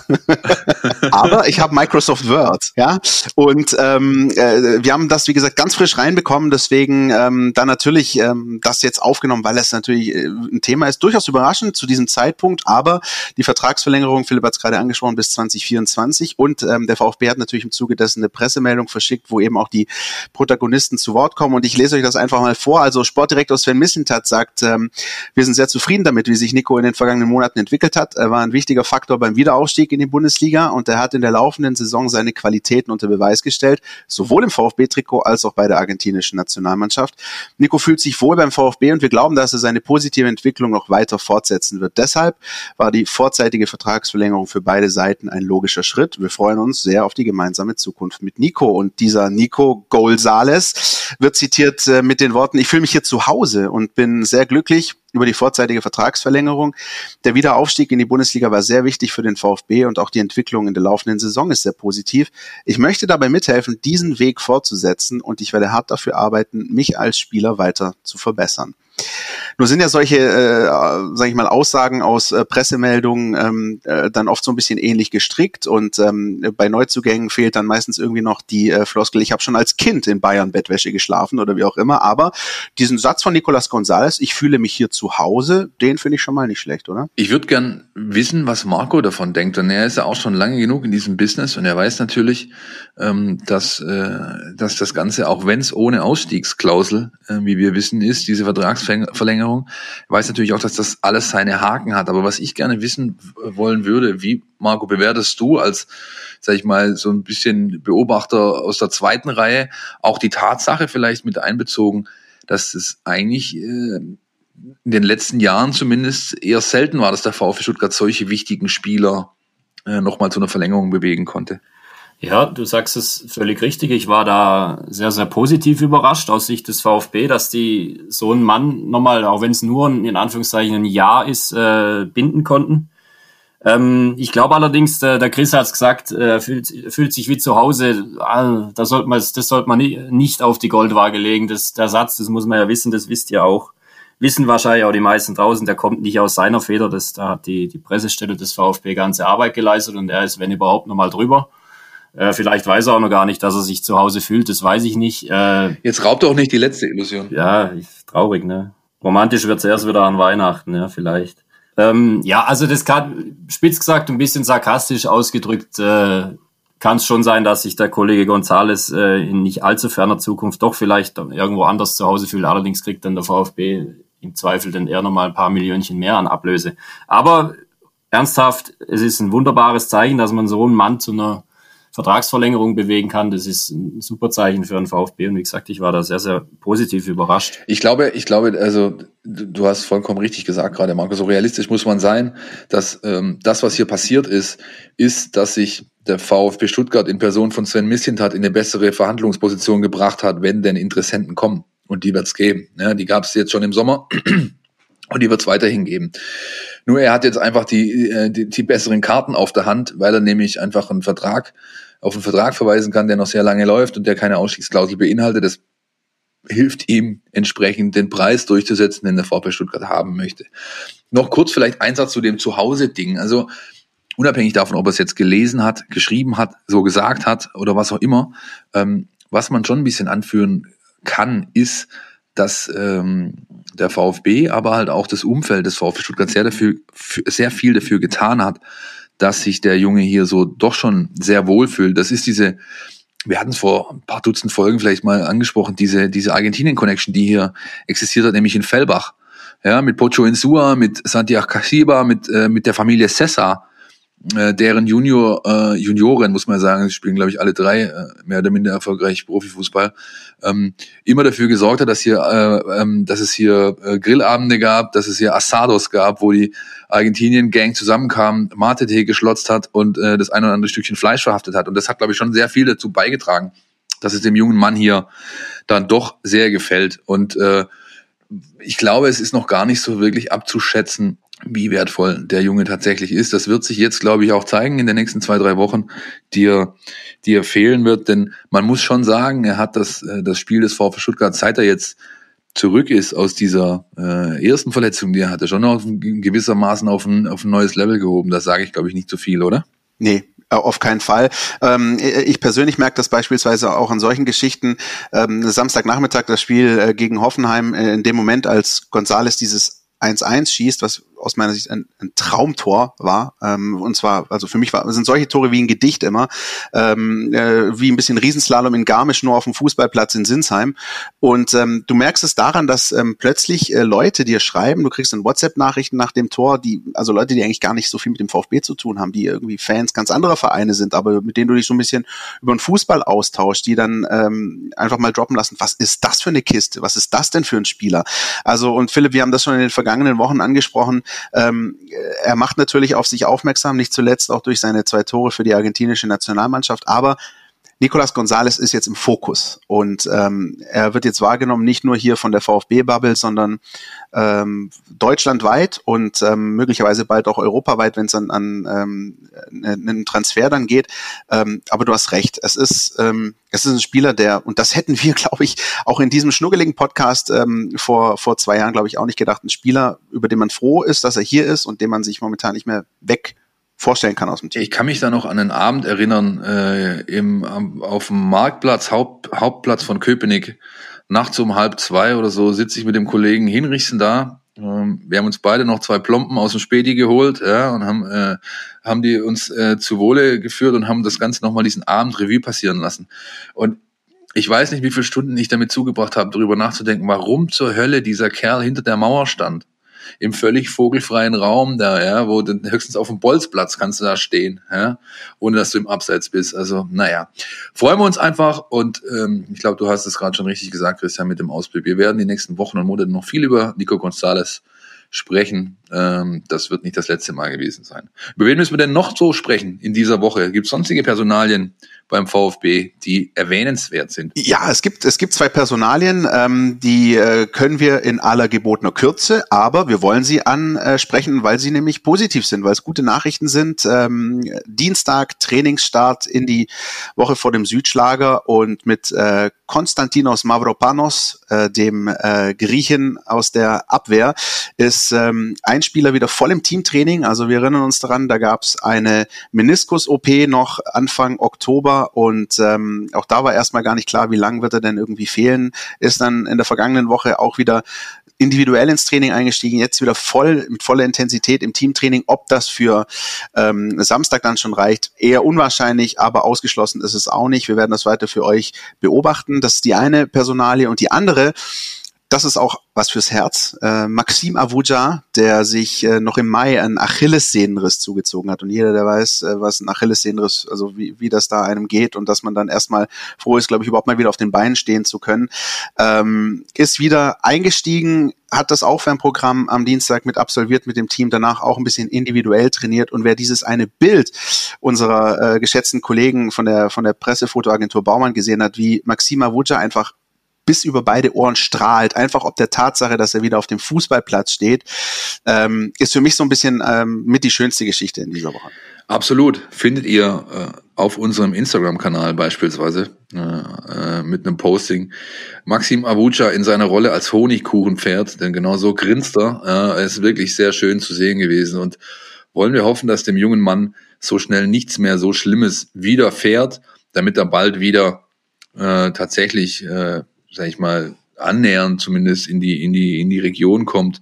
[laughs] aber ich habe Microsoft Word, ja. Und ähm, äh, wir haben das, wie gesagt, ganz frisch reinbekommen, deswegen ähm, dann natürlich ähm, das jetzt aufgenommen, weil es natürlich äh, ein Thema ist, durchaus überraschend zu diesem Zeitpunkt, aber die Vertragsverlängerung, Philipp hat es gerade angesprochen, bis 2024 und ähm, der VfB hat natürlich im Zuge dessen eine Pressemeldung verschickt, wo eben auch die Protagonisten zu Wort kommen und ich lese euch das einfach mal vor. Also Sportdirektor Sven Missentat sagt, ähm, wir sind sehr zufrieden damit, wie sich Nico in den vergangenen Monaten entwickelt hat. Er war ein wichtiger Faktor beim Wiederaufstieg in die Bundesliga und er hat in der laufenden Saison seine Qualitäten unter Beweis gestellt, sowohl im VfB-Trikot als auch bei der argentinischen Nationalmannschaft. Nico fühlt sich wohl beim VfB und wir glauben, dass er seine positive Entwicklung noch weiter fortsetzen wird. Deshalb war die vorzeitige Vertragsverlängerung für beide Seiten ein logischer Schritt. Wir freuen uns sehr auf die gemeinsame Zukunft mit Nico. Und dieser Nico Golsales wird zitiert äh, mit den Worten, ich fühle mich hier zu Hause und bin sehr glücklich, über die vorzeitige Vertragsverlängerung. Der Wiederaufstieg in die Bundesliga war sehr wichtig für den VfB und auch die Entwicklung in der laufenden Saison ist sehr positiv. Ich möchte dabei mithelfen, diesen Weg fortzusetzen und ich werde hart dafür arbeiten, mich als Spieler weiter zu verbessern. Nur sind ja solche, äh, sage ich mal, Aussagen aus äh, Pressemeldungen ähm, äh, dann oft so ein bisschen ähnlich gestrickt und ähm, bei Neuzugängen fehlt dann meistens irgendwie noch die äh, Floskel, ich habe schon als Kind in Bayern Bettwäsche geschlafen oder wie auch immer, aber diesen Satz von Nicolas González, ich fühle mich hier zu Hause, den finde ich schon mal nicht schlecht, oder? Ich würde gern wissen, was Marco davon denkt und er ist ja auch schon lange genug in diesem Business und er weiß natürlich, ähm, dass, äh, dass das Ganze, auch wenn es ohne Ausstiegsklausel, äh, wie wir wissen, ist, diese Vertragsverlängerung, weiß natürlich auch, dass das alles seine Haken hat. Aber was ich gerne wissen wollen würde, wie, Marco, bewertest du als, sag ich mal, so ein bisschen Beobachter aus der zweiten Reihe auch die Tatsache vielleicht mit einbezogen, dass es eigentlich äh, in den letzten Jahren zumindest eher selten war, dass der VfB Stuttgart solche wichtigen Spieler äh, nochmal zu einer Verlängerung bewegen konnte. Ja, du sagst es völlig richtig. Ich war da sehr, sehr positiv überrascht aus Sicht des VfB, dass die so einen Mann nochmal, auch wenn es nur ein, in Anführungszeichen ein Jahr ist, äh, binden konnten. Ähm, ich glaube allerdings, der, der Chris hat es gesagt, äh, fühlt, fühlt sich wie zu Hause. Ah, da sollte man, das sollte man nicht auf die Goldwaage legen. Das, der Satz, das muss man ja wissen, das wisst ihr auch. Wissen wahrscheinlich auch die meisten draußen, der kommt nicht aus seiner Feder. Das, da hat die, die Pressestelle des VfB ganze Arbeit geleistet und er ist, wenn überhaupt, nochmal drüber. Äh, vielleicht weiß er auch noch gar nicht, dass er sich zu Hause fühlt, das weiß ich nicht. Äh, Jetzt raubt doch nicht die letzte Illusion. Ja, traurig, ne? Romantisch wird's erst wieder an Weihnachten, ja, vielleicht. Ähm, ja, also das kann, spitz gesagt, ein bisschen sarkastisch ausgedrückt, äh, kann es schon sein, dass sich der Kollege Gonzales äh, in nicht allzu ferner Zukunft doch vielleicht irgendwo anders zu Hause fühlt. Allerdings kriegt dann der VfB im Zweifel dann eher nochmal ein paar Millionchen mehr an Ablöse. Aber ernsthaft, es ist ein wunderbares Zeichen, dass man so einen Mann zu einer Vertragsverlängerung bewegen kann. Das ist ein super Zeichen für einen VfB. Und wie gesagt, ich war da sehr, sehr positiv überrascht. Ich glaube, ich glaube, also du hast vollkommen richtig gesagt gerade, Marco. So realistisch muss man sein, dass ähm, das, was hier passiert ist, ist, dass sich der VfB Stuttgart in Person von Sven Missintat in eine bessere Verhandlungsposition gebracht hat, wenn denn Interessenten kommen. Und die wird es geben. Ja, die gab es jetzt schon im Sommer. [clears throat] Und die wird es weiterhin geben. Nur er hat jetzt einfach die, äh, die, die besseren Karten auf der Hand, weil er nämlich einfach einen Vertrag auf einen Vertrag verweisen kann, der noch sehr lange läuft und der keine Ausstiegsklausel beinhaltet. Das hilft ihm entsprechend den Preis durchzusetzen, den der VfB Stuttgart haben möchte. Noch kurz vielleicht ein Satz zu dem Zuhause-Ding. Also unabhängig davon, ob er es jetzt gelesen hat, geschrieben hat, so gesagt hat oder was auch immer, ähm, was man schon ein bisschen anführen kann, ist, dass ähm, der VfB, aber halt auch das Umfeld des VfB Stuttgart sehr, dafür, sehr viel dafür getan hat, dass sich der Junge hier so doch schon sehr wohl fühlt. Das ist diese, wir hatten es vor ein paar Dutzend Folgen vielleicht mal angesprochen, diese, diese Argentinien-Connection, die hier existiert hat, nämlich in Fellbach. Ja, mit Pocho Insua, mit Santiago Casiba, mit, äh, mit der Familie Cesar äh, deren Junior, äh, Junioren, muss man sagen, sie spielen, glaube ich, alle drei äh, mehr oder minder erfolgreich Profifußball, ähm, immer dafür gesorgt hat, dass hier, äh, ähm, dass es hier äh, Grillabende gab, dass es hier Asados gab, wo die Argentinien-Gang zusammenkam, Mate-Tee geschlotzt hat und äh, das ein oder andere Stückchen Fleisch verhaftet hat. Und das hat, glaube ich, schon sehr viel dazu beigetragen, dass es dem jungen Mann hier dann doch sehr gefällt. Und äh, ich glaube, es ist noch gar nicht so wirklich abzuschätzen, wie wertvoll der Junge tatsächlich ist. Das wird sich jetzt, glaube ich, auch zeigen in den nächsten zwei, drei Wochen, die er, die er fehlen wird. Denn man muss schon sagen, er hat das, äh, das Spiel des VfB Stuttgart, seit er jetzt zurück ist aus dieser äh, ersten Verletzung, die er hatte, schon auf gewissermaßen auf ein, auf ein neues Level gehoben. Das sage ich, glaube ich, nicht zu viel, oder? Nee, äh, auf keinen Fall. Ähm, ich persönlich merke das beispielsweise auch an solchen Geschichten. Ähm, Samstagnachmittag das Spiel äh, gegen Hoffenheim, äh, in dem Moment, als Gonzales dieses 1-1 schießt, was aus meiner Sicht ein, ein Traumtor war. Ähm, und zwar, also für mich war, sind solche Tore wie ein Gedicht immer, ähm, äh, wie ein bisschen Riesenslalom in Garmisch nur auf dem Fußballplatz in Sinsheim. Und ähm, du merkst es daran, dass ähm, plötzlich äh, Leute dir schreiben, du kriegst dann WhatsApp-Nachrichten nach dem Tor, die, also Leute, die eigentlich gar nicht so viel mit dem VfB zu tun haben, die irgendwie Fans ganz anderer Vereine sind, aber mit denen du dich so ein bisschen über den Fußball austauschst, die dann ähm, einfach mal droppen lassen, was ist das für eine Kiste? Was ist das denn für ein Spieler? Also, und Philipp, wir haben das schon in den vergangenen Wochen angesprochen, ähm, er macht natürlich auf sich aufmerksam, nicht zuletzt auch durch seine zwei Tore für die argentinische Nationalmannschaft, aber Nicolas Gonzalez ist jetzt im Fokus und ähm, er wird jetzt wahrgenommen nicht nur hier von der VfB-Bubble, sondern ähm, deutschlandweit und ähm, möglicherweise bald auch europaweit, wenn es an, an ähm, einen Transfer dann geht. Ähm, aber du hast recht, es ist ähm, es ist ein Spieler, der und das hätten wir, [laughs] glaube ich, auch in diesem schnuggeligen Podcast ähm, vor vor zwei Jahren, glaube ich, auch nicht gedacht. Ein Spieler, über den man froh ist, dass er hier ist und den man sich momentan nicht mehr weg vorstellen kann aus dem Team. Ich kann mich da noch an einen Abend erinnern, äh, im, auf dem Marktplatz, Haupt, Hauptplatz von Köpenick, nachts um halb zwei oder so, sitze ich mit dem Kollegen Hinrichsen da. Ähm, wir haben uns beide noch zwei Plompen aus dem Späti geholt, ja, und haben, äh, haben die uns äh, zu Wohle geführt und haben das Ganze nochmal diesen Abend Revue passieren lassen. Und ich weiß nicht, wie viele Stunden ich damit zugebracht habe, darüber nachzudenken, warum zur Hölle dieser Kerl hinter der Mauer stand im völlig vogelfreien Raum da, ja, wo du höchstens auf dem Bolzplatz kannst du da stehen, ja, ohne dass du im Abseits bist. Also, naja, freuen wir uns einfach und ähm, ich glaube, du hast es gerade schon richtig gesagt, Christian, mit dem Ausblick. Wir werden die nächsten Wochen und Monate noch viel über Nico Gonzalez sprechen. Ähm, das wird nicht das letzte Mal gewesen sein. Über wen müssen wir denn noch so sprechen in dieser Woche? Gibt es sonstige Personalien, beim VfB, die erwähnenswert sind? Ja, es gibt, es gibt zwei Personalien, ähm, die äh, können wir in aller gebotener Kürze, aber wir wollen sie ansprechen, weil sie nämlich positiv sind, weil es gute Nachrichten sind. Ähm, Dienstag Trainingsstart in die Woche vor dem Südschlager und mit äh, Konstantinos Mavropanos, äh, dem äh, Griechen aus der Abwehr, ist ähm, ein Spieler wieder voll im Teamtraining. Also wir erinnern uns daran, da gab es eine Meniskus-OP noch Anfang Oktober und ähm, auch da war erstmal gar nicht klar, wie lang wird er denn irgendwie fehlen. Ist dann in der vergangenen Woche auch wieder individuell ins Training eingestiegen, jetzt wieder voll mit voller Intensität im Teamtraining. Ob das für ähm, Samstag dann schon reicht, eher unwahrscheinlich, aber ausgeschlossen ist es auch nicht. Wir werden das weiter für euch beobachten. Das ist die eine Personalie und die andere das ist auch was fürs Herz. Äh, Maxim Avuja, der sich äh, noch im Mai einen Achillessehnenriss zugezogen hat. Und jeder, der weiß, äh, was ein Achillessehnenriss, also wie, wie das da einem geht und dass man dann erstmal froh ist, glaube ich, überhaupt mal wieder auf den Beinen stehen zu können, ähm, ist wieder eingestiegen, hat das Aufwärmprogramm am Dienstag mit absolviert mit dem Team, danach auch ein bisschen individuell trainiert. Und wer dieses eine Bild unserer äh, geschätzten Kollegen von der, von der Pressefotoagentur Baumann gesehen hat, wie Maxima Avuja einfach bis über beide Ohren strahlt, einfach ob der Tatsache, dass er wieder auf dem Fußballplatz steht, ähm, ist für mich so ein bisschen ähm, mit die schönste Geschichte in dieser Woche. Absolut. Findet ihr äh, auf unserem Instagram-Kanal beispielsweise äh, äh, mit einem Posting Maxim Avucha in seiner Rolle als Honigkuchenpferd, denn genau so grinst er. Äh, ist wirklich sehr schön zu sehen gewesen und wollen wir hoffen, dass dem jungen Mann so schnell nichts mehr so Schlimmes widerfährt, damit er bald wieder äh, tatsächlich äh, sag ich mal, annähernd zumindest in die, in die, in die Region kommt,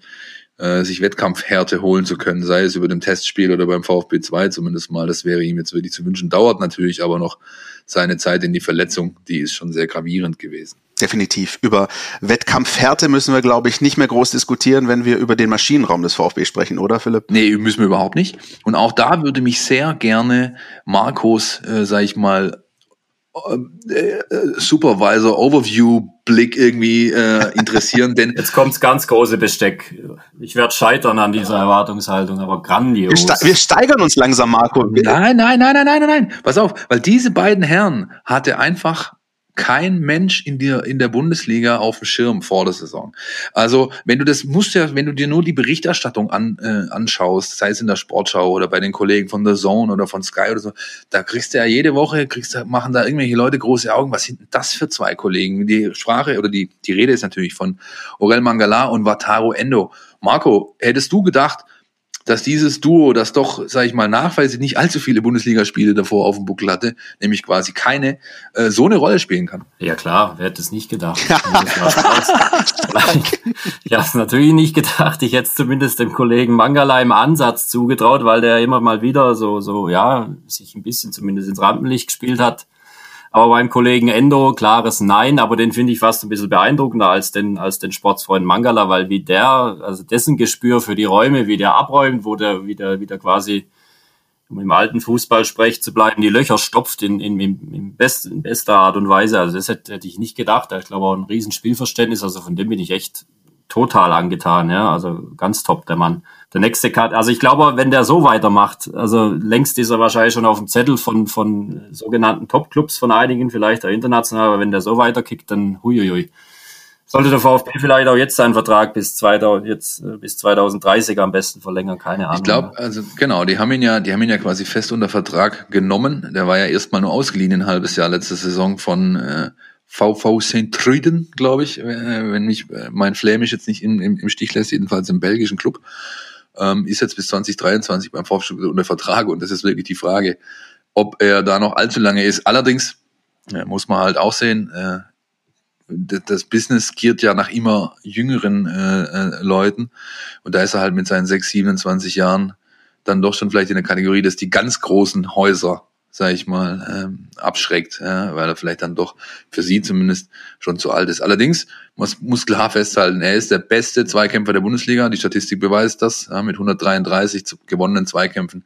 äh, sich Wettkampfhärte holen zu können, sei es über dem Testspiel oder beim VfB 2 zumindest mal. Das wäre ihm jetzt wirklich zu wünschen. Dauert natürlich aber noch seine Zeit in die Verletzung, die ist schon sehr gravierend gewesen. Definitiv. Über Wettkampfhärte müssen wir, glaube ich, nicht mehr groß diskutieren, wenn wir über den Maschinenraum des VfB sprechen, oder Philipp? Nee, müssen wir überhaupt nicht. Und auch da würde mich sehr gerne Markus, äh, sag ich mal, Supervisor Overview Blick irgendwie äh, interessieren, denn [laughs] jetzt kommt's ganz große Besteck. Ich werde scheitern an dieser Erwartungshaltung, aber grandios. Wir, ste wir, steigern uns langsam, Marco. Nein, nein, nein, nein, nein, nein, nein. Pass auf, weil diese beiden Herren hatte einfach kein Mensch in der, in der Bundesliga auf dem Schirm vor der Saison. Also, wenn du das musst ja, wenn du dir nur die Berichterstattung an, äh, anschaust, sei es in der Sportschau oder bei den Kollegen von The Zone oder von Sky oder so, da kriegst du ja jede Woche, kriegst machen da irgendwelche Leute große Augen. Was sind denn das für zwei Kollegen? Die Sprache oder die, die Rede ist natürlich von Orel Mangala und Wataru Endo. Marco, hättest du gedacht, dass dieses Duo, das doch, sage ich mal, nachweislich nicht allzu viele Bundesligaspiele davor auf dem Buckel hatte, nämlich quasi keine, äh, so eine Rolle spielen kann. Ja klar, wer hätte es nicht gedacht? ich [laughs] habe es natürlich nicht gedacht. Ich hätte es zumindest dem Kollegen Mangala im Ansatz zugetraut, weil der immer mal wieder so, so ja, sich ein bisschen zumindest ins Rampenlicht gespielt hat. Aber beim Kollegen Endo, klares Nein, aber den finde ich fast ein bisschen beeindruckender als den, als den Sportsfreund Mangala, weil wie der, also dessen Gespür für die Räume, wie der abräumt, wo der wieder, wieder quasi, um im alten Fußballsprech zu bleiben, die Löcher stopft in, in, in, in, best, in bester Art und Weise. Also das hätte, hätte ich nicht gedacht. Ich glaube auch ein Riesenspielverständnis. Also von dem bin ich echt total angetan, ja. Also ganz top, der Mann. Der nächste Cut, also ich glaube, wenn der so weitermacht, also längst ist er wahrscheinlich schon auf dem Zettel von, von sogenannten Top-Clubs von einigen, vielleicht auch international, aber wenn der so weiterkickt, dann huiuiui. Sollte der VfB vielleicht auch jetzt seinen Vertrag bis 2000, jetzt, äh, bis 2030 am besten verlängern, keine Ahnung. Ich glaube, also genau, die haben ihn ja, die haben ihn ja quasi fest unter Vertrag genommen. Der war ja erstmal nur ausgeliehen ein halbes Jahr letzte Saison von äh, VV St. Truden, glaube ich, äh, wenn mich äh, mein Flämisch jetzt nicht im, im, im Stich lässt, jedenfalls im belgischen Club. Ähm, ist jetzt bis 2023 beim VfB unter Vertrag und das ist wirklich die Frage, ob er da noch allzu lange ist. Allerdings ja, muss man halt auch sehen, äh, das Business giert ja nach immer jüngeren äh, äh, Leuten und da ist er halt mit seinen 6, 27 Jahren dann doch schon vielleicht in der Kategorie, dass die ganz großen Häuser sage ich mal, ähm, abschreckt, ja, weil er vielleicht dann doch für sie zumindest schon zu alt ist. Allerdings muss, muss klar festhalten, er ist der beste Zweikämpfer der Bundesliga. Die Statistik beweist das, ja, mit 133 gewonnenen Zweikämpfen.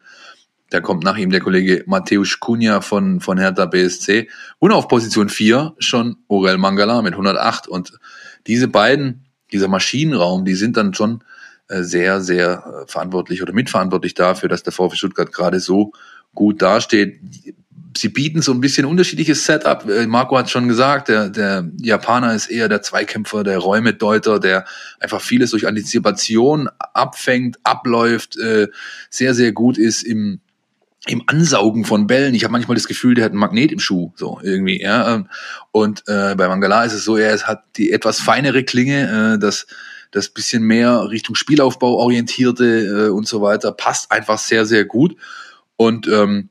Da kommt nach ihm der Kollege Mateusz Kunja von, von Hertha BSC. Und auf Position 4 schon Orel Mangala mit 108. Und diese beiden, dieser Maschinenraum, die sind dann schon äh, sehr, sehr äh, verantwortlich oder mitverantwortlich dafür, dass der VfB Stuttgart gerade so gut dasteht. Sie bieten so ein bisschen unterschiedliches Setup. Äh, Marco hat schon gesagt, der, der Japaner ist eher der Zweikämpfer, der Räumedeuter, der einfach vieles durch Antizipation abfängt, abläuft, äh, sehr, sehr gut ist im, im Ansaugen von Bällen. Ich habe manchmal das Gefühl, der hat ein Magnet im Schuh, so irgendwie. Ja. Und äh, bei Mangala ist es so, er hat die etwas feinere Klinge, äh, das das bisschen mehr Richtung Spielaufbau orientierte äh, und so weiter passt einfach sehr, sehr gut. Und ähm,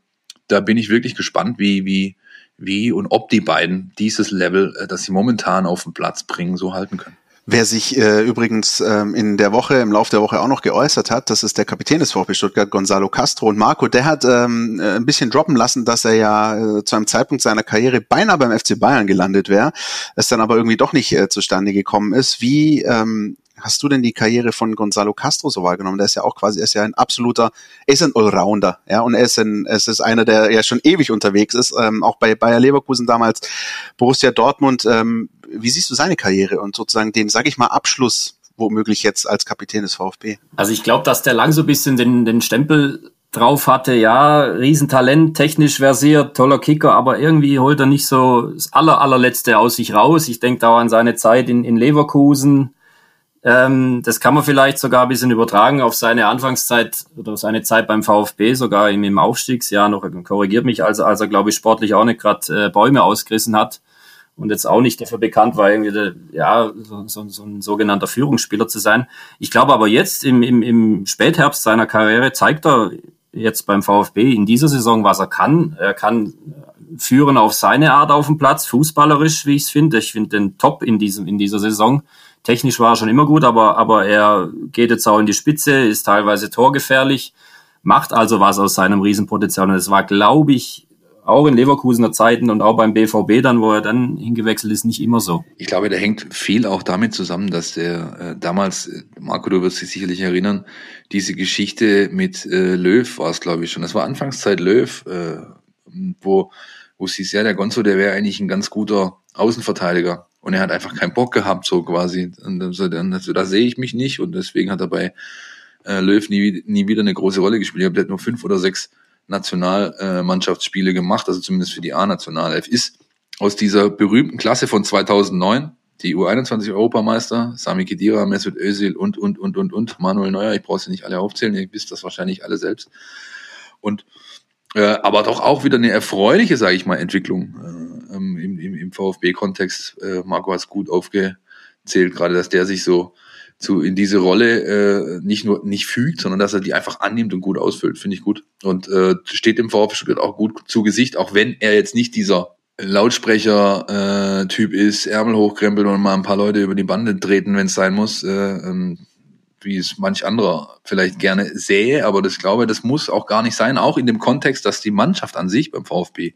da bin ich wirklich gespannt, wie, wie, wie und ob die beiden dieses Level, äh, das sie momentan auf den Platz bringen, so halten können. Wer sich äh, übrigens ähm, in der Woche, im Laufe der Woche auch noch geäußert hat, das ist der Kapitän des VfB Stuttgart, Gonzalo Castro. Und Marco, der hat ähm, äh, ein bisschen droppen lassen, dass er ja äh, zu einem Zeitpunkt seiner Karriere beinahe beim FC Bayern gelandet wäre, es dann aber irgendwie doch nicht äh, zustande gekommen ist. Wie ähm, hast du denn die Karriere von Gonzalo Castro so wahrgenommen? Der ist ja auch quasi, er ist ja ein absoluter, er ist ein Allrounder, ja, und er ist ein, es ist einer, der ja schon ewig unterwegs ist, ähm, auch bei Bayer Leverkusen damals, Borussia Dortmund. Ähm, wie siehst du seine Karriere und sozusagen den, sag ich mal, Abschluss womöglich jetzt als Kapitän des VfB? Also ich glaube, dass der lang so ein bisschen den, den Stempel drauf hatte, ja, Riesentalent, technisch versiert, toller Kicker, aber irgendwie holt er nicht so das aller, allerletzte aus sich raus. Ich denke da an seine Zeit in, in Leverkusen, ähm, das kann man vielleicht sogar ein bisschen übertragen auf seine Anfangszeit oder seine Zeit beim VfB, sogar im, im Aufstiegsjahr noch, korrigiert mich, als, als er, glaube ich, sportlich auch nicht gerade äh, Bäume ausgerissen hat und jetzt auch nicht dafür bekannt war, irgendwie der, ja, so, so, so ein sogenannter Führungsspieler zu sein. Ich glaube aber jetzt im, im, im Spätherbst seiner Karriere zeigt er jetzt beim VfB in dieser Saison, was er kann. Er kann führen auf seine Art auf dem Platz, fußballerisch, wie ich es finde. Ich finde den top in diesem, in dieser Saison. Technisch war er schon immer gut, aber, aber er geht jetzt auch in die Spitze, ist teilweise torgefährlich, macht also was aus seinem Riesenpotenzial. Und es war, glaube ich, auch in Leverkusener Zeiten und auch beim BVB dann, wo er dann hingewechselt ist, nicht immer so. Ich glaube, der hängt viel auch damit zusammen, dass der äh, damals, äh, Marco, du wirst dich sicherlich erinnern, diese Geschichte mit äh, Löw war es, glaube ich, schon. Das war Anfangszeit Löw, äh, wo, wo hieß, ja, der Gonzo, der wäre eigentlich ein ganz guter Außenverteidiger. Und er hat einfach keinen Bock gehabt, so quasi. Und so, dann, also, da sehe ich mich nicht. Und deswegen hat er bei äh, Löw nie, nie wieder eine große Rolle gespielt. Der hat nur fünf oder sechs Nationalmannschaftsspiele gemacht, also zumindest für die A-Nationalelf. Ist aus dieser berühmten Klasse von 2009, die U21-Europameister, Sami Khedira, Mesut Özil und, und, und, und, und, Manuel Neuer, ich brauche sie nicht alle aufzählen, ihr wisst das wahrscheinlich alle selbst. Und äh, aber doch auch wieder eine erfreuliche, sage ich mal, Entwicklung äh, im, im, im VfB-Kontext. Äh, Marco hat es gut aufgezählt, gerade dass der sich so zu in diese Rolle äh, nicht nur nicht fügt, sondern dass er die einfach annimmt und gut ausfüllt, finde ich gut. Und äh, steht dem VfB auch gut zu Gesicht, auch wenn er jetzt nicht dieser Lautsprecher-Typ äh, ist, Ärmel hochkrempeln und mal ein paar Leute über die Bande treten, wenn es sein muss. Äh, ähm, wie es manch anderer vielleicht gerne sähe, aber das glaube, das muss auch gar nicht sein, auch in dem Kontext, dass die Mannschaft an sich beim VfB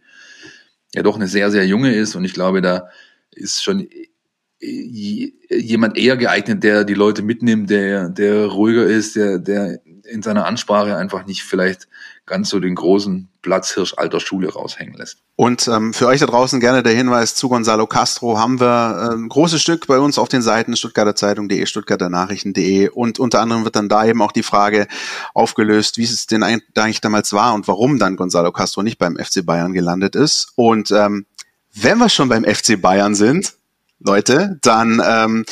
ja doch eine sehr, sehr junge ist und ich glaube, da ist schon jemand eher geeignet, der die Leute mitnimmt, der, der ruhiger ist, der, der in seiner Ansprache einfach nicht vielleicht ganz so den großen Platzhirsch alter Schule raushängen lässt. Und ähm, für euch da draußen gerne der Hinweis zu Gonzalo Castro haben wir ein großes Stück bei uns auf den Seiten Stuttgarter Zeitung.de, Stuttgarter Nachrichten.de und unter anderem wird dann da eben auch die Frage aufgelöst, wie es denn eigentlich damals war und warum dann Gonzalo Castro nicht beim FC Bayern gelandet ist. Und ähm, wenn wir schon beim FC Bayern sind, Leute, dann ähm,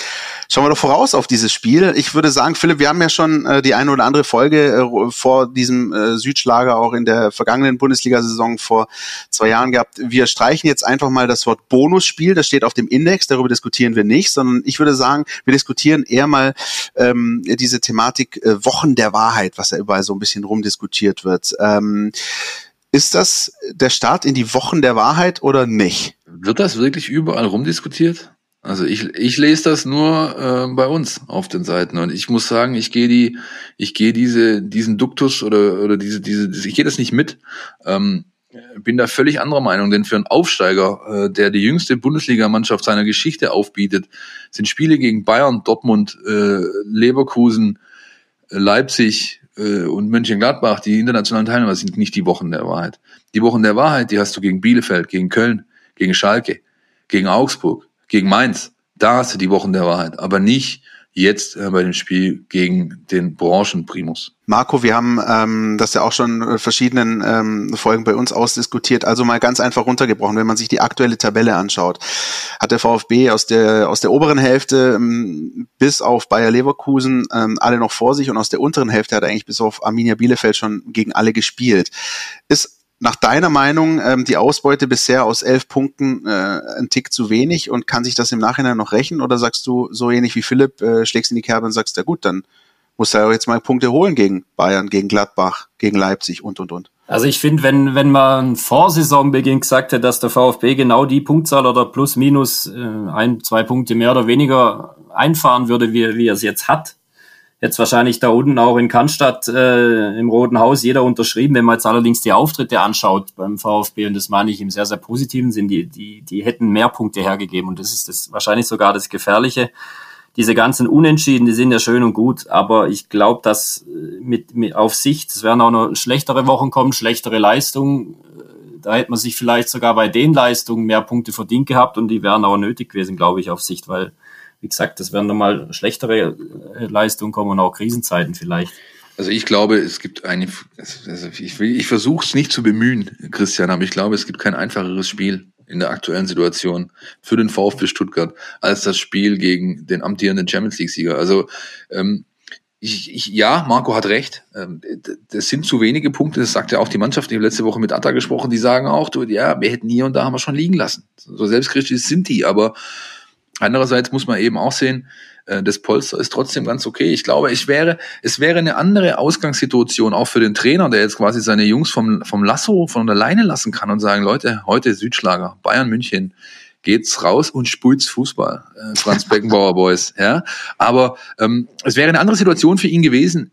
schauen wir doch voraus auf dieses Spiel. Ich würde sagen, Philipp, wir haben ja schon äh, die eine oder andere Folge äh, vor diesem äh, Südschlager auch in der vergangenen Bundesliga-Saison vor zwei Jahren gehabt. Wir streichen jetzt einfach mal das Wort Bonusspiel, das steht auf dem Index, darüber diskutieren wir nicht, sondern ich würde sagen, wir diskutieren eher mal ähm, diese Thematik äh, Wochen der Wahrheit, was ja überall so ein bisschen rumdiskutiert wird. Ähm, ist das der Start in die Wochen der Wahrheit oder nicht? Wird das wirklich überall rumdiskutiert? Also ich, ich lese das nur äh, bei uns auf den Seiten und ich muss sagen, ich gehe die, ich gehe diese, diesen Duktus oder oder diese, diese, ich gehe das nicht mit. Ähm, bin da völlig anderer Meinung, denn für einen Aufsteiger, äh, der die jüngste Bundesligamannschaft seiner Geschichte aufbietet, sind Spiele gegen Bayern, Dortmund, äh, Leverkusen, Leipzig äh, und Mönchengladbach, die internationalen Teilnehmer, sind nicht die Wochen der Wahrheit. Die Wochen der Wahrheit, die hast du gegen Bielefeld, gegen Köln, gegen Schalke, gegen Augsburg, gegen Mainz. Da hast du die Wochen der Wahrheit, aber nicht jetzt äh, bei dem Spiel gegen den Branchenprimus. Marco, wir haben ähm, das ja auch schon in verschiedenen ähm, Folgen bei uns ausdiskutiert. Also mal ganz einfach runtergebrochen, wenn man sich die aktuelle Tabelle anschaut, hat der VfB aus der aus der oberen Hälfte ähm, bis auf Bayer Leverkusen ähm, alle noch vor sich und aus der unteren Hälfte hat er eigentlich bis auf Arminia Bielefeld schon gegen alle gespielt. Ist nach deiner Meinung ähm, die Ausbeute bisher aus elf Punkten äh, ein Tick zu wenig und kann sich das im Nachhinein noch rächen? Oder sagst du so ähnlich wie Philipp, äh, schlägst in die Kerbe und sagst, ja gut, dann muss er jetzt mal Punkte holen gegen Bayern, gegen Gladbach, gegen Leipzig und und und. Also ich finde, wenn, wenn man vor Saisonbeginn gesagt hätte, dass der VfB genau die Punktzahl oder plus minus äh, ein, zwei Punkte mehr oder weniger einfahren würde, wie, wie er es jetzt hat, jetzt wahrscheinlich da unten auch in Cannstatt äh, im Roten Haus jeder unterschrieben. Wenn man jetzt allerdings die Auftritte anschaut beim VfB, und das meine ich im sehr, sehr positiven Sinn, die, die, die hätten mehr Punkte hergegeben. Und das ist das wahrscheinlich sogar das Gefährliche. Diese ganzen Unentschieden, die sind ja schön und gut, aber ich glaube, dass äh, mit, mit auf Sicht, es werden auch noch schlechtere Wochen kommen, schlechtere Leistungen. Äh, da hätte man sich vielleicht sogar bei den Leistungen mehr Punkte verdient gehabt und die wären auch nötig gewesen, glaube ich, auf Sicht, weil wie gesagt, das werden nochmal schlechtere äh, Leistungen kommen und auch Krisenzeiten vielleicht. Also ich glaube, es gibt eine, also ich, ich versuche es nicht zu bemühen, Christian, aber ich glaube, es gibt kein einfacheres Spiel in der aktuellen Situation für den VfB Stuttgart als das Spiel gegen den amtierenden Champions League-Sieger. Also ähm, ich, ich, ja, Marco hat recht. Ähm, das sind zu wenige Punkte. Das sagt ja auch die Mannschaft. Ich habe letzte Woche mit Atta gesprochen. Die sagen auch, du, ja, wir hätten hier und da haben wir schon liegen lassen. So selbstkritisch sind die, aber Andererseits muss man eben auch sehen, äh, das Polster ist trotzdem ganz okay. Ich glaube, ich wäre, es wäre eine andere Ausgangssituation auch für den Trainer, der jetzt quasi seine Jungs vom, vom Lasso von der Leine lassen kann und sagen, Leute, heute Südschlager, Bayern München, geht's raus und spult's Fußball, äh, Franz Beckenbauer Boys. Ja, aber ähm, es wäre eine andere Situation für ihn gewesen,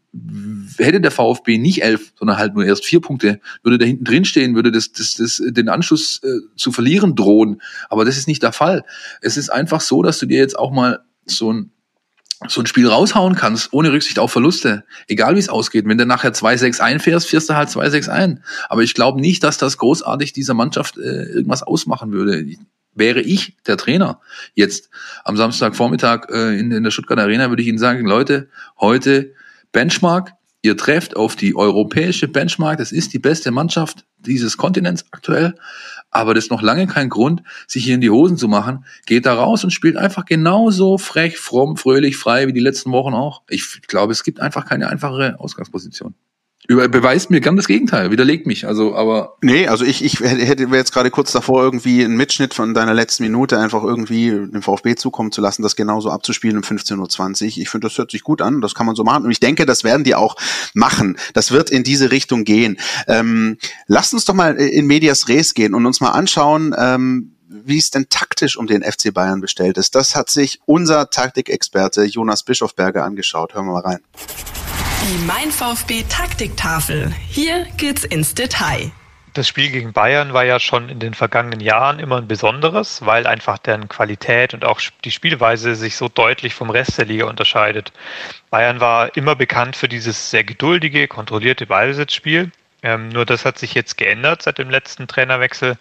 hätte der VfB nicht elf, sondern halt nur erst vier Punkte, würde da hinten drin stehen, würde das, das, das den Anschluss äh, zu verlieren drohen. Aber das ist nicht der Fall. Es ist einfach so, dass du dir jetzt auch mal so ein so ein Spiel raushauen kannst, ohne Rücksicht auf Verluste, egal wie es ausgeht. Wenn du nachher 2-6 einfährst, fährst du halt 2-6 ein. Aber ich glaube nicht, dass das großartig dieser Mannschaft äh, irgendwas ausmachen würde wäre ich der Trainer jetzt am Samstagvormittag äh, in, in der Stuttgart Arena, würde ich Ihnen sagen, Leute, heute Benchmark, ihr trefft auf die europäische Benchmark, das ist die beste Mannschaft dieses Kontinents aktuell. Aber das ist noch lange kein Grund, sich hier in die Hosen zu machen. Geht da raus und spielt einfach genauso frech, fromm, fröhlich, frei wie die letzten Wochen auch. Ich glaube, es gibt einfach keine einfachere Ausgangsposition. Über, beweist mir gern das Gegenteil, widerlegt mich. Also, aber. Nee, also ich, ich hätte jetzt gerade kurz davor, irgendwie einen Mitschnitt von deiner letzten Minute einfach irgendwie dem VfB zukommen zu lassen, das genauso abzuspielen um 15.20 Uhr. Ich finde, das hört sich gut an, das kann man so machen. Und ich denke, das werden die auch machen. Das wird in diese Richtung gehen. Ähm, lasst uns doch mal in Medias Res gehen und uns mal anschauen, ähm, wie es denn taktisch um den FC Bayern bestellt ist. Das hat sich unser Taktikexperte Jonas Bischofberger angeschaut. Hören wir mal rein. Die Mein VfB Taktiktafel. Hier geht's ins Detail. Das Spiel gegen Bayern war ja schon in den vergangenen Jahren immer ein besonderes, weil einfach deren Qualität und auch die Spielweise sich so deutlich vom Rest der Liga unterscheidet. Bayern war immer bekannt für dieses sehr geduldige, kontrollierte Ballbesitzspiel. Ähm, nur das hat sich jetzt geändert seit dem letzten Trainerwechsel.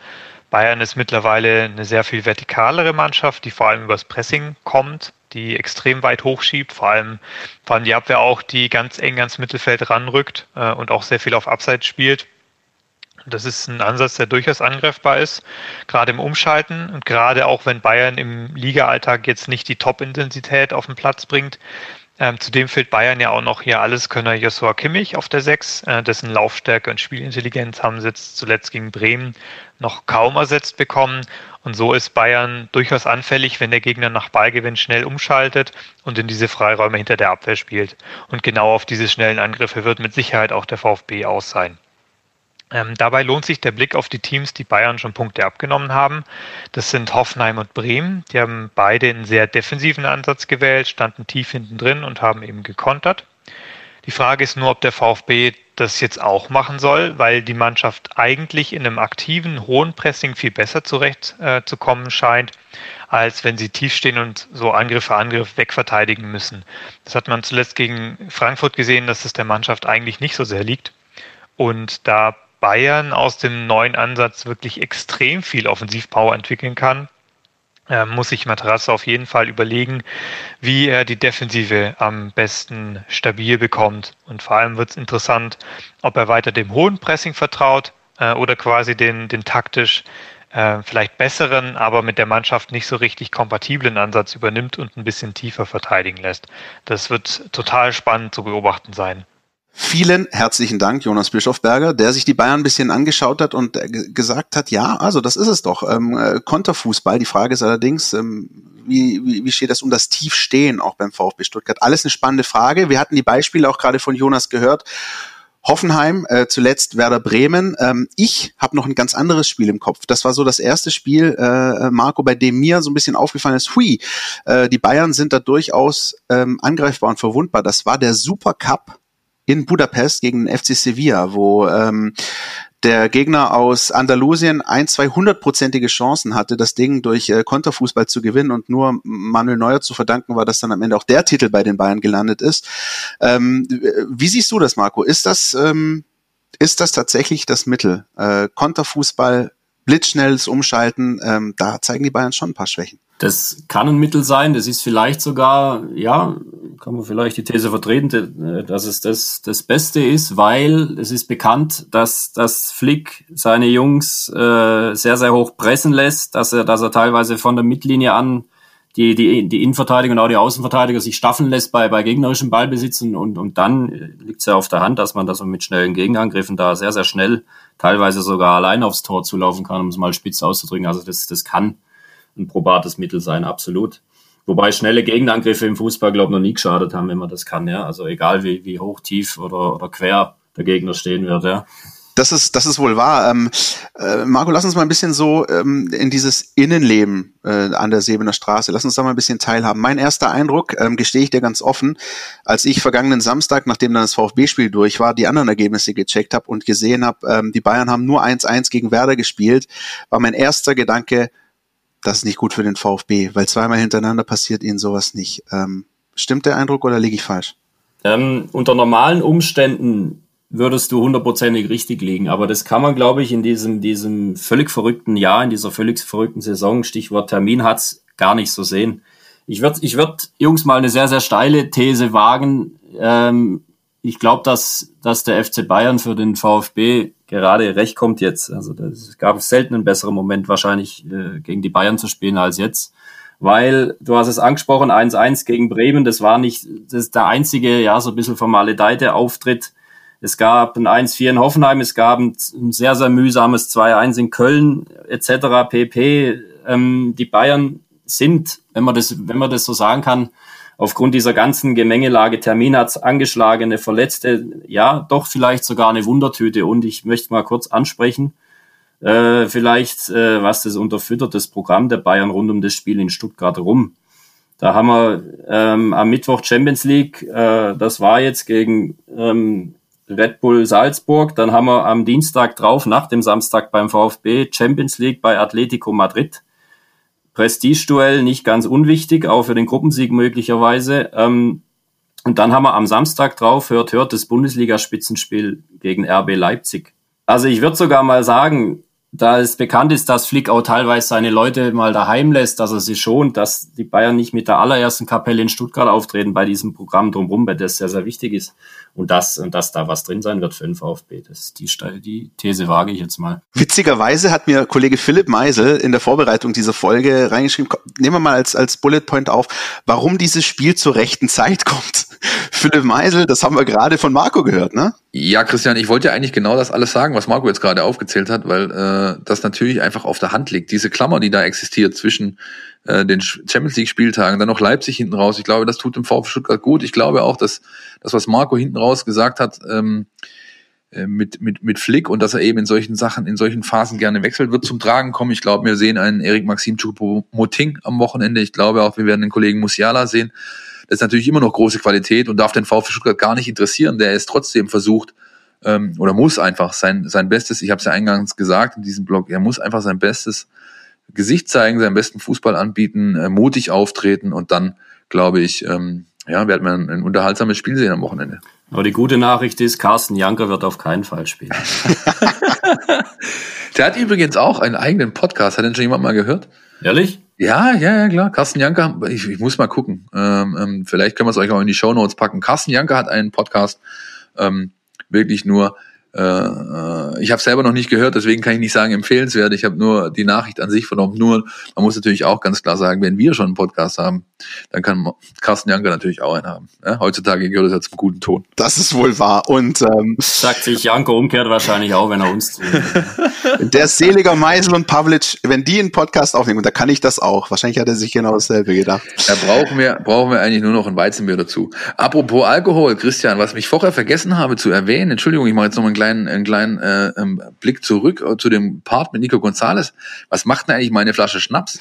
Bayern ist mittlerweile eine sehr viel vertikalere Mannschaft, die vor allem übers Pressing kommt, die extrem weit hochschiebt, vor allem, vor allem die Abwehr auch, die ganz eng ans Mittelfeld ranrückt äh, und auch sehr viel auf Abseits spielt. Das ist ein Ansatz, der durchaus angreifbar ist, gerade im Umschalten und gerade auch wenn Bayern im Liga-Alltag jetzt nicht die Top-Intensität auf den Platz bringt. Ähm, zudem fehlt Bayern ja auch noch hier Alleskönner Joshua Kimmich auf der 6, äh, dessen Laufstärke und Spielintelligenz haben sie jetzt zuletzt gegen Bremen noch kaum ersetzt bekommen. Und so ist Bayern durchaus anfällig, wenn der Gegner nach Ballgewinn schnell umschaltet und in diese Freiräume hinter der Abwehr spielt. Und genau auf diese schnellen Angriffe wird mit Sicherheit auch der VfB aus sein. Ähm, dabei lohnt sich der Blick auf die Teams, die Bayern schon Punkte abgenommen haben. Das sind Hoffenheim und Bremen. Die haben beide einen sehr defensiven Ansatz gewählt, standen tief hinten drin und haben eben gekontert. Die Frage ist nur, ob der VfB das jetzt auch machen soll, weil die Mannschaft eigentlich in einem aktiven, hohen Pressing viel besser zurechtzukommen äh, scheint, als wenn sie tief stehen und so Angriff für Angriff wegverteidigen müssen. Das hat man zuletzt gegen Frankfurt gesehen, dass es der Mannschaft eigentlich nicht so sehr liegt. Und da Bayern aus dem neuen Ansatz wirklich extrem viel Offensivpower entwickeln kann, äh, muss sich Materasso auf jeden Fall überlegen, wie er die Defensive am besten stabil bekommt. Und vor allem wird es interessant, ob er weiter dem hohen Pressing vertraut äh, oder quasi den, den taktisch äh, vielleicht besseren, aber mit der Mannschaft nicht so richtig kompatiblen Ansatz übernimmt und ein bisschen tiefer verteidigen lässt. Das wird total spannend zu beobachten sein. Vielen herzlichen Dank, Jonas Bischofberger, der sich die Bayern ein bisschen angeschaut hat und äh, gesagt hat, ja, also das ist es doch. Ähm, äh, Konterfußball. Die Frage ist allerdings, ähm, wie, wie, wie steht das um das Tiefstehen auch beim VfB Stuttgart? Alles eine spannende Frage. Wir hatten die Beispiele auch gerade von Jonas gehört. Hoffenheim, äh, zuletzt Werder Bremen. Ähm, ich habe noch ein ganz anderes Spiel im Kopf. Das war so das erste Spiel, äh, Marco, bei dem mir so ein bisschen aufgefallen ist, hui, äh, die Bayern sind da durchaus ähm, angreifbar und verwundbar. Das war der Super Cup in Budapest gegen den FC Sevilla, wo ähm, der Gegner aus Andalusien ein, zwei hundertprozentige Chancen hatte, das Ding durch äh, Konterfußball zu gewinnen und nur Manuel Neuer zu verdanken war, dass dann am Ende auch der Titel bei den Bayern gelandet ist. Ähm, wie siehst du das, Marco? Ist das, ähm, ist das tatsächlich das Mittel? Äh, Konterfußball, blitzschnelles Umschalten, ähm, da zeigen die Bayern schon ein paar Schwächen. Das kann ein Mittel sein, das ist vielleicht sogar, ja, kann man vielleicht die These vertreten, dass es das, das Beste ist, weil es ist bekannt, dass, dass Flick seine Jungs äh, sehr, sehr hoch pressen lässt, dass er, dass er teilweise von der Mittellinie an die, die, die Innenverteidiger und auch die Außenverteidiger sich staffeln lässt bei, bei gegnerischem Ballbesitz und, und, und dann liegt es ja auf der Hand, dass man das mit schnellen Gegenangriffen da sehr, sehr schnell teilweise sogar allein aufs Tor zulaufen kann, um es mal spitz auszudrücken. Also das, das kann ein probates Mittel sein, absolut. Wobei schnelle Gegenangriffe im Fußball, glaube ich, noch nie geschadet haben, wenn man das kann, ja. Also egal wie, wie hoch, tief oder, oder quer der Gegner stehen wird, ja. Das ist, das ist wohl wahr. Ähm, äh, Marco, lass uns mal ein bisschen so ähm, in dieses Innenleben äh, an der Sebener Straße, lass uns da mal ein bisschen teilhaben. Mein erster Eindruck, ähm, gestehe ich dir ganz offen, als ich vergangenen Samstag, nachdem dann das VfB-Spiel durch war, die anderen Ergebnisse gecheckt habe und gesehen habe, ähm, die Bayern haben nur 1-1 gegen Werder gespielt, war mein erster Gedanke, das ist nicht gut für den VfB, weil zweimal hintereinander passiert ihnen sowas nicht. Ähm, stimmt der Eindruck oder liege ich falsch? Ähm, unter normalen Umständen würdest du hundertprozentig richtig liegen, aber das kann man, glaube ich, in diesem, diesem völlig verrückten Jahr, in dieser völlig verrückten Saison, Stichwort Termin, hat's gar nicht so sehen. Ich würde, ich würd, Jungs, mal eine sehr, sehr steile These wagen. Ähm, ich glaube, dass, dass der FC Bayern für den VfB gerade recht kommt jetzt. Also es gab selten einen besseren Moment wahrscheinlich äh, gegen die Bayern zu spielen als jetzt. Weil, du hast es angesprochen, 1-1 gegen Bremen, das war nicht das ist der einzige, ja, so ein bisschen formaledeite Auftritt. Es gab ein 1-4 in Hoffenheim, es gab ein, ein sehr, sehr mühsames 2-1 in Köln etc. pp. Ähm, die Bayern sind, wenn man das, wenn man das so sagen kann, aufgrund dieser ganzen Gemengelage, Terminats, angeschlagene, Verletzte, ja, doch vielleicht sogar eine Wundertüte. Und ich möchte mal kurz ansprechen, äh, vielleicht, äh, was das unterfüttert, das Programm der Bayern rund um das Spiel in Stuttgart rum. Da haben wir ähm, am Mittwoch Champions League, äh, das war jetzt gegen ähm, Red Bull Salzburg. Dann haben wir am Dienstag drauf, nach dem Samstag beim VfB, Champions League bei Atletico Madrid. Prestigeduell, nicht ganz unwichtig, auch für den Gruppensieg möglicherweise. Ähm, und dann haben wir am Samstag drauf, hört, hört, das Bundesliga-Spitzenspiel gegen RB Leipzig. Also ich würde sogar mal sagen, da es bekannt ist, dass Flick auch teilweise seine Leute mal daheim lässt, dass er sie schont, dass die Bayern nicht mit der allerersten Kapelle in Stuttgart auftreten bei diesem Programm drumherum, weil das sehr, sehr wichtig ist. Und dass, dass da was drin sein wird für den VfB. Das ist die, die These wage ich jetzt mal. Witzigerweise hat mir Kollege Philipp Meisel in der Vorbereitung dieser Folge reingeschrieben, nehmen wir mal als, als Bullet Point auf, warum dieses Spiel zur rechten Zeit kommt. [laughs] Philipp Meisel, das haben wir gerade von Marco gehört, ne? Ja, Christian, ich wollte ja eigentlich genau das alles sagen, was Marco jetzt gerade aufgezählt hat, weil äh, das natürlich einfach auf der Hand liegt. Diese Klammer, die da existiert zwischen äh, den Champions League Spieltagen, dann noch Leipzig hinten raus. Ich glaube, das tut dem VfB Stuttgart gut. Ich glaube auch, dass das, was Marco hinten raus gesagt hat, ähm, äh, mit, mit, mit Flick und dass er eben in solchen Sachen, in solchen Phasen gerne wechselt, wird zum Tragen kommen. Ich glaube, wir sehen einen Erik Maxim Choupo-Moting am Wochenende. Ich glaube auch, wir werden den Kollegen Musiala sehen. Ist natürlich immer noch große Qualität und darf den VfB Stuttgart gar nicht interessieren. Der ist trotzdem versucht ähm, oder muss einfach sein, sein Bestes, ich habe es ja eingangs gesagt in diesem Blog, er muss einfach sein bestes Gesicht zeigen, seinen besten Fußball anbieten, äh, mutig auftreten und dann, glaube ich, ähm, ja, werden wir ein, ein unterhaltsames Spiel sehen am Wochenende. Aber die gute Nachricht ist, Carsten Janker wird auf keinen Fall spielen. [laughs] Der hat übrigens auch einen eigenen Podcast. Hat den schon jemand mal gehört? Ehrlich? Ja, ja, ja, klar. Carsten Janker, ich, ich muss mal gucken. Ähm, ähm, vielleicht können wir es euch auch in die Show Notes packen. Carsten Janker hat einen Podcast, ähm, wirklich nur äh, äh, ich habe selber noch nicht gehört, deswegen kann ich nicht sagen empfehlenswert. Ich habe nur die Nachricht an sich vernommen. Nur, man muss natürlich auch ganz klar sagen, wenn wir schon einen Podcast haben, dann kann Carsten Janker natürlich auch einen haben. Ja, heutzutage gehört das ja zum guten Ton. Das ist wohl wahr. Und ähm, sagt sich Janko umkehrt wahrscheinlich auch, wenn er uns [laughs] Der Seliger Meisel und Pavlic, wenn die einen Podcast aufnehmen, und da kann ich das auch. Wahrscheinlich hat er sich genau dasselbe gedacht. Da brauchen wir, brauchen wir eigentlich nur noch ein Weizenbier dazu. Apropos Alkohol, Christian, was mich vorher vergessen habe zu erwähnen, Entschuldigung, ich mache jetzt noch einen kleinen, einen kleinen äh, ähm, Blick zurück äh, zu dem Part mit Nico Gonzalez. Was macht denn eigentlich meine Flasche Schnaps?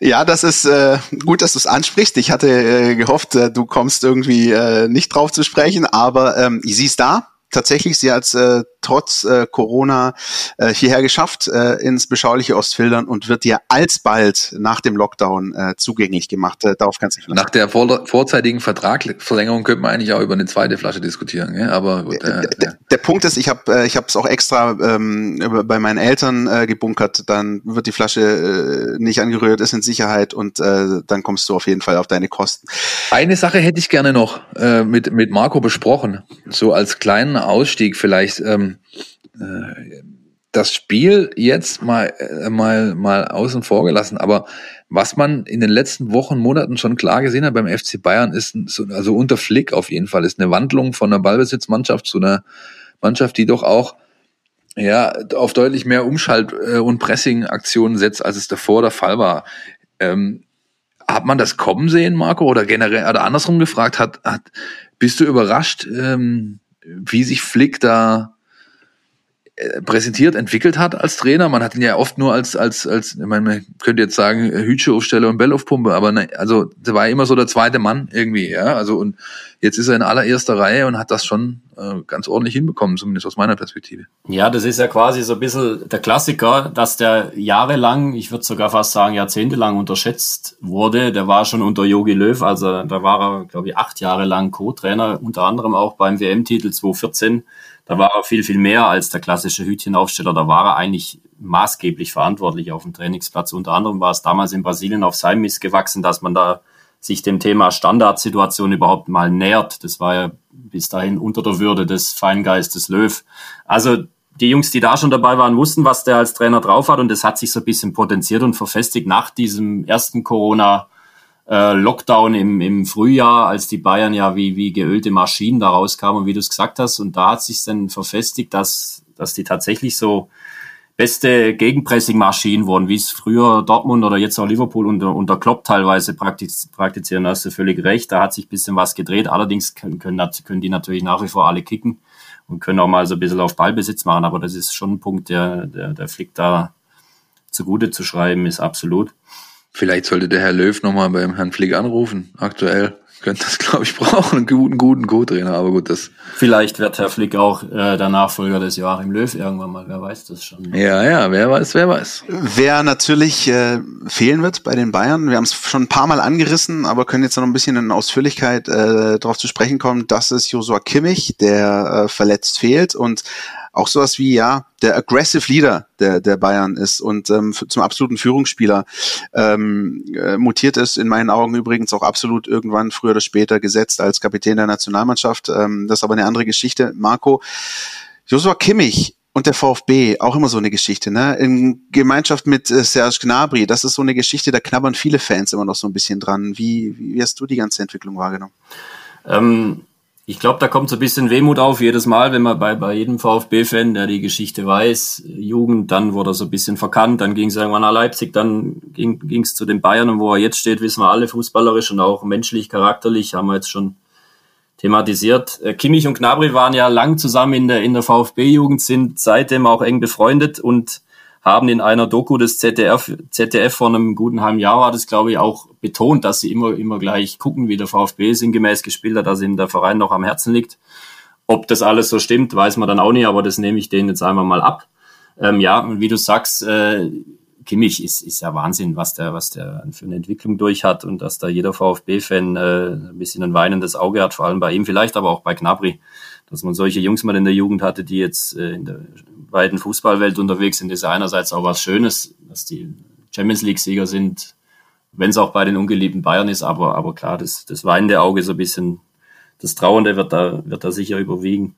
Ja, das ist äh, gut, dass du es ansprichst. Ich hatte äh, gehofft, äh, du kommst irgendwie äh, nicht drauf zu sprechen, aber ähm, sie ist da tatsächlich, sie hat äh, trotz äh, Corona äh, hierher geschafft äh, ins beschauliche Ostfildern und wird dir alsbald nach dem Lockdown äh, zugänglich gemacht. Äh, darauf kannst du nicht Nach der vor vorzeitigen Vertragsverlängerung könnte man eigentlich auch über eine zweite Flasche diskutieren. Gell? Aber gut, äh, der, der, Punkt ist, ich habe äh, ich habe es auch extra ähm, bei meinen Eltern äh, gebunkert. Dann wird die Flasche äh, nicht angerührt, ist in Sicherheit und äh, dann kommst du auf jeden Fall auf deine Kosten. Eine Sache hätte ich gerne noch äh, mit mit Marco besprochen, so als kleinen Ausstieg vielleicht. Ähm, äh, das Spiel jetzt mal, äh, mal, mal außen vor gelassen, aber was man in den letzten Wochen, Monaten schon klar gesehen hat beim FC Bayern ist, also unter Flick auf jeden Fall, ist eine Wandlung von einer Ballbesitzmannschaft zu einer Mannschaft, die doch auch ja, auf deutlich mehr Umschalt- äh, und Pressing-Aktionen setzt, als es davor der Fall war. Ähm, hat man das kommen sehen, Marco, oder generell, oder andersrum gefragt, hat, hat bist du überrascht, ähm, wie sich Flick da präsentiert, entwickelt hat als Trainer. Man hat ihn ja oft nur als, als, als, ich meine, man könnte jetzt sagen, Hütsche-Aufsteller und Bellaufpumpe, aber ne, also der war immer so der zweite Mann irgendwie, ja. Also und jetzt ist er in allererster Reihe und hat das schon äh, ganz ordentlich hinbekommen, zumindest aus meiner Perspektive. Ja, das ist ja quasi so ein bisschen der Klassiker, dass der jahrelang, ich würde sogar fast sagen jahrzehntelang unterschätzt wurde. Der war schon unter Yogi Löw, also da war er, glaube ich, acht Jahre lang Co-Trainer, unter anderem auch beim WM-Titel 2014 da war er viel, viel mehr als der klassische Hütchenaufsteller. Da war er eigentlich maßgeblich verantwortlich auf dem Trainingsplatz. Unter anderem war es damals in Brasilien auf seinem Mist gewachsen, dass man da sich dem Thema Standardsituation überhaupt mal nähert. Das war ja bis dahin unter der Würde des Feingeistes Löw. Also die Jungs, die da schon dabei waren, wussten, was der als Trainer drauf hat und das hat sich so ein bisschen potenziert und verfestigt nach diesem ersten Corona äh, Lockdown im, im Frühjahr, als die Bayern ja wie, wie geölte Maschinen da rauskamen, wie du es gesagt hast. Und da hat sich dann verfestigt, dass, dass die tatsächlich so beste Gegenpressing-Maschinen wurden, wie es früher Dortmund oder jetzt auch Liverpool unter, unter Klopp teilweise praktiz praktizieren. Da hast du völlig recht, da hat sich bisschen was gedreht. Allerdings können, können, können die natürlich nach wie vor alle kicken und können auch mal so ein bisschen auf Ballbesitz machen. Aber das ist schon ein Punkt, der, der, der Flick da zugute zu schreiben ist, absolut. Vielleicht sollte der Herr Löw nochmal beim Herrn Flick anrufen, aktuell könnte das, glaube ich, [laughs] brauchen, einen guten, guten Co-Trainer, aber gut, das. Vielleicht wird Herr Flick auch äh, der Nachfolger des Joachim Löw irgendwann mal, wer weiß das schon. Ja, ja, wer weiß, wer weiß. Wer natürlich äh, fehlen wird bei den Bayern, wir haben es schon ein paar Mal angerissen, aber können jetzt noch ein bisschen in Ausführlichkeit äh, darauf zu sprechen kommen, das ist Josua Kimmich, der äh, verletzt fehlt und auch sowas wie, ja, der aggressive Leader der, der Bayern ist und ähm, zum absoluten Führungsspieler ähm, äh, mutiert ist, in meinen Augen übrigens auch absolut irgendwann früher oder später gesetzt als Kapitän der Nationalmannschaft. Ähm, das ist aber eine andere Geschichte. Marco, Joshua Kimmich und der VfB, auch immer so eine Geschichte, ne? In Gemeinschaft mit äh, Serge Gnabry, das ist so eine Geschichte, da knabbern viele Fans immer noch so ein bisschen dran. Wie, wie hast du die ganze Entwicklung wahrgenommen? Ähm, ich glaube, da kommt so ein bisschen Wehmut auf jedes Mal, wenn man bei, bei jedem VfB-Fan, der die Geschichte weiß, Jugend, dann wurde er so ein bisschen verkannt, dann ging es irgendwann nach Leipzig, dann ging es zu den Bayern und wo er jetzt steht, wissen wir alle fußballerisch und auch menschlich, charakterlich, haben wir jetzt schon thematisiert. Äh, Kimmich und Gnabry waren ja lang zusammen in der, in der VfB-Jugend, sind seitdem auch eng befreundet und haben in einer Doku des ZDF, ZDF vor einem guten halben Jahr war das, glaube ich, auch betont, dass sie immer, immer gleich gucken, wie der VfB sinngemäß gespielt hat, dass ihnen der Verein noch am Herzen liegt. Ob das alles so stimmt, weiß man dann auch nicht, aber das nehme ich denen jetzt einmal mal ab. Ähm, ja, und wie du sagst, äh, Kimmich ist, ist ja Wahnsinn, was der, was der für eine Entwicklung durch hat und dass da jeder VfB-Fan äh, ein bisschen ein weinendes Auge hat, vor allem bei ihm, vielleicht aber auch bei Gnabry, dass man solche Jungs mal in der Jugend hatte, die jetzt äh, in der weiten Fußballwelt unterwegs sind, ist ja einerseits auch was Schönes, dass die Champions League-Sieger sind, wenn es auch bei den ungeliebten Bayern ist, aber, aber klar, das, das weinende Auge so ein bisschen, das Trauernde wird da, wird da sicher überwiegen.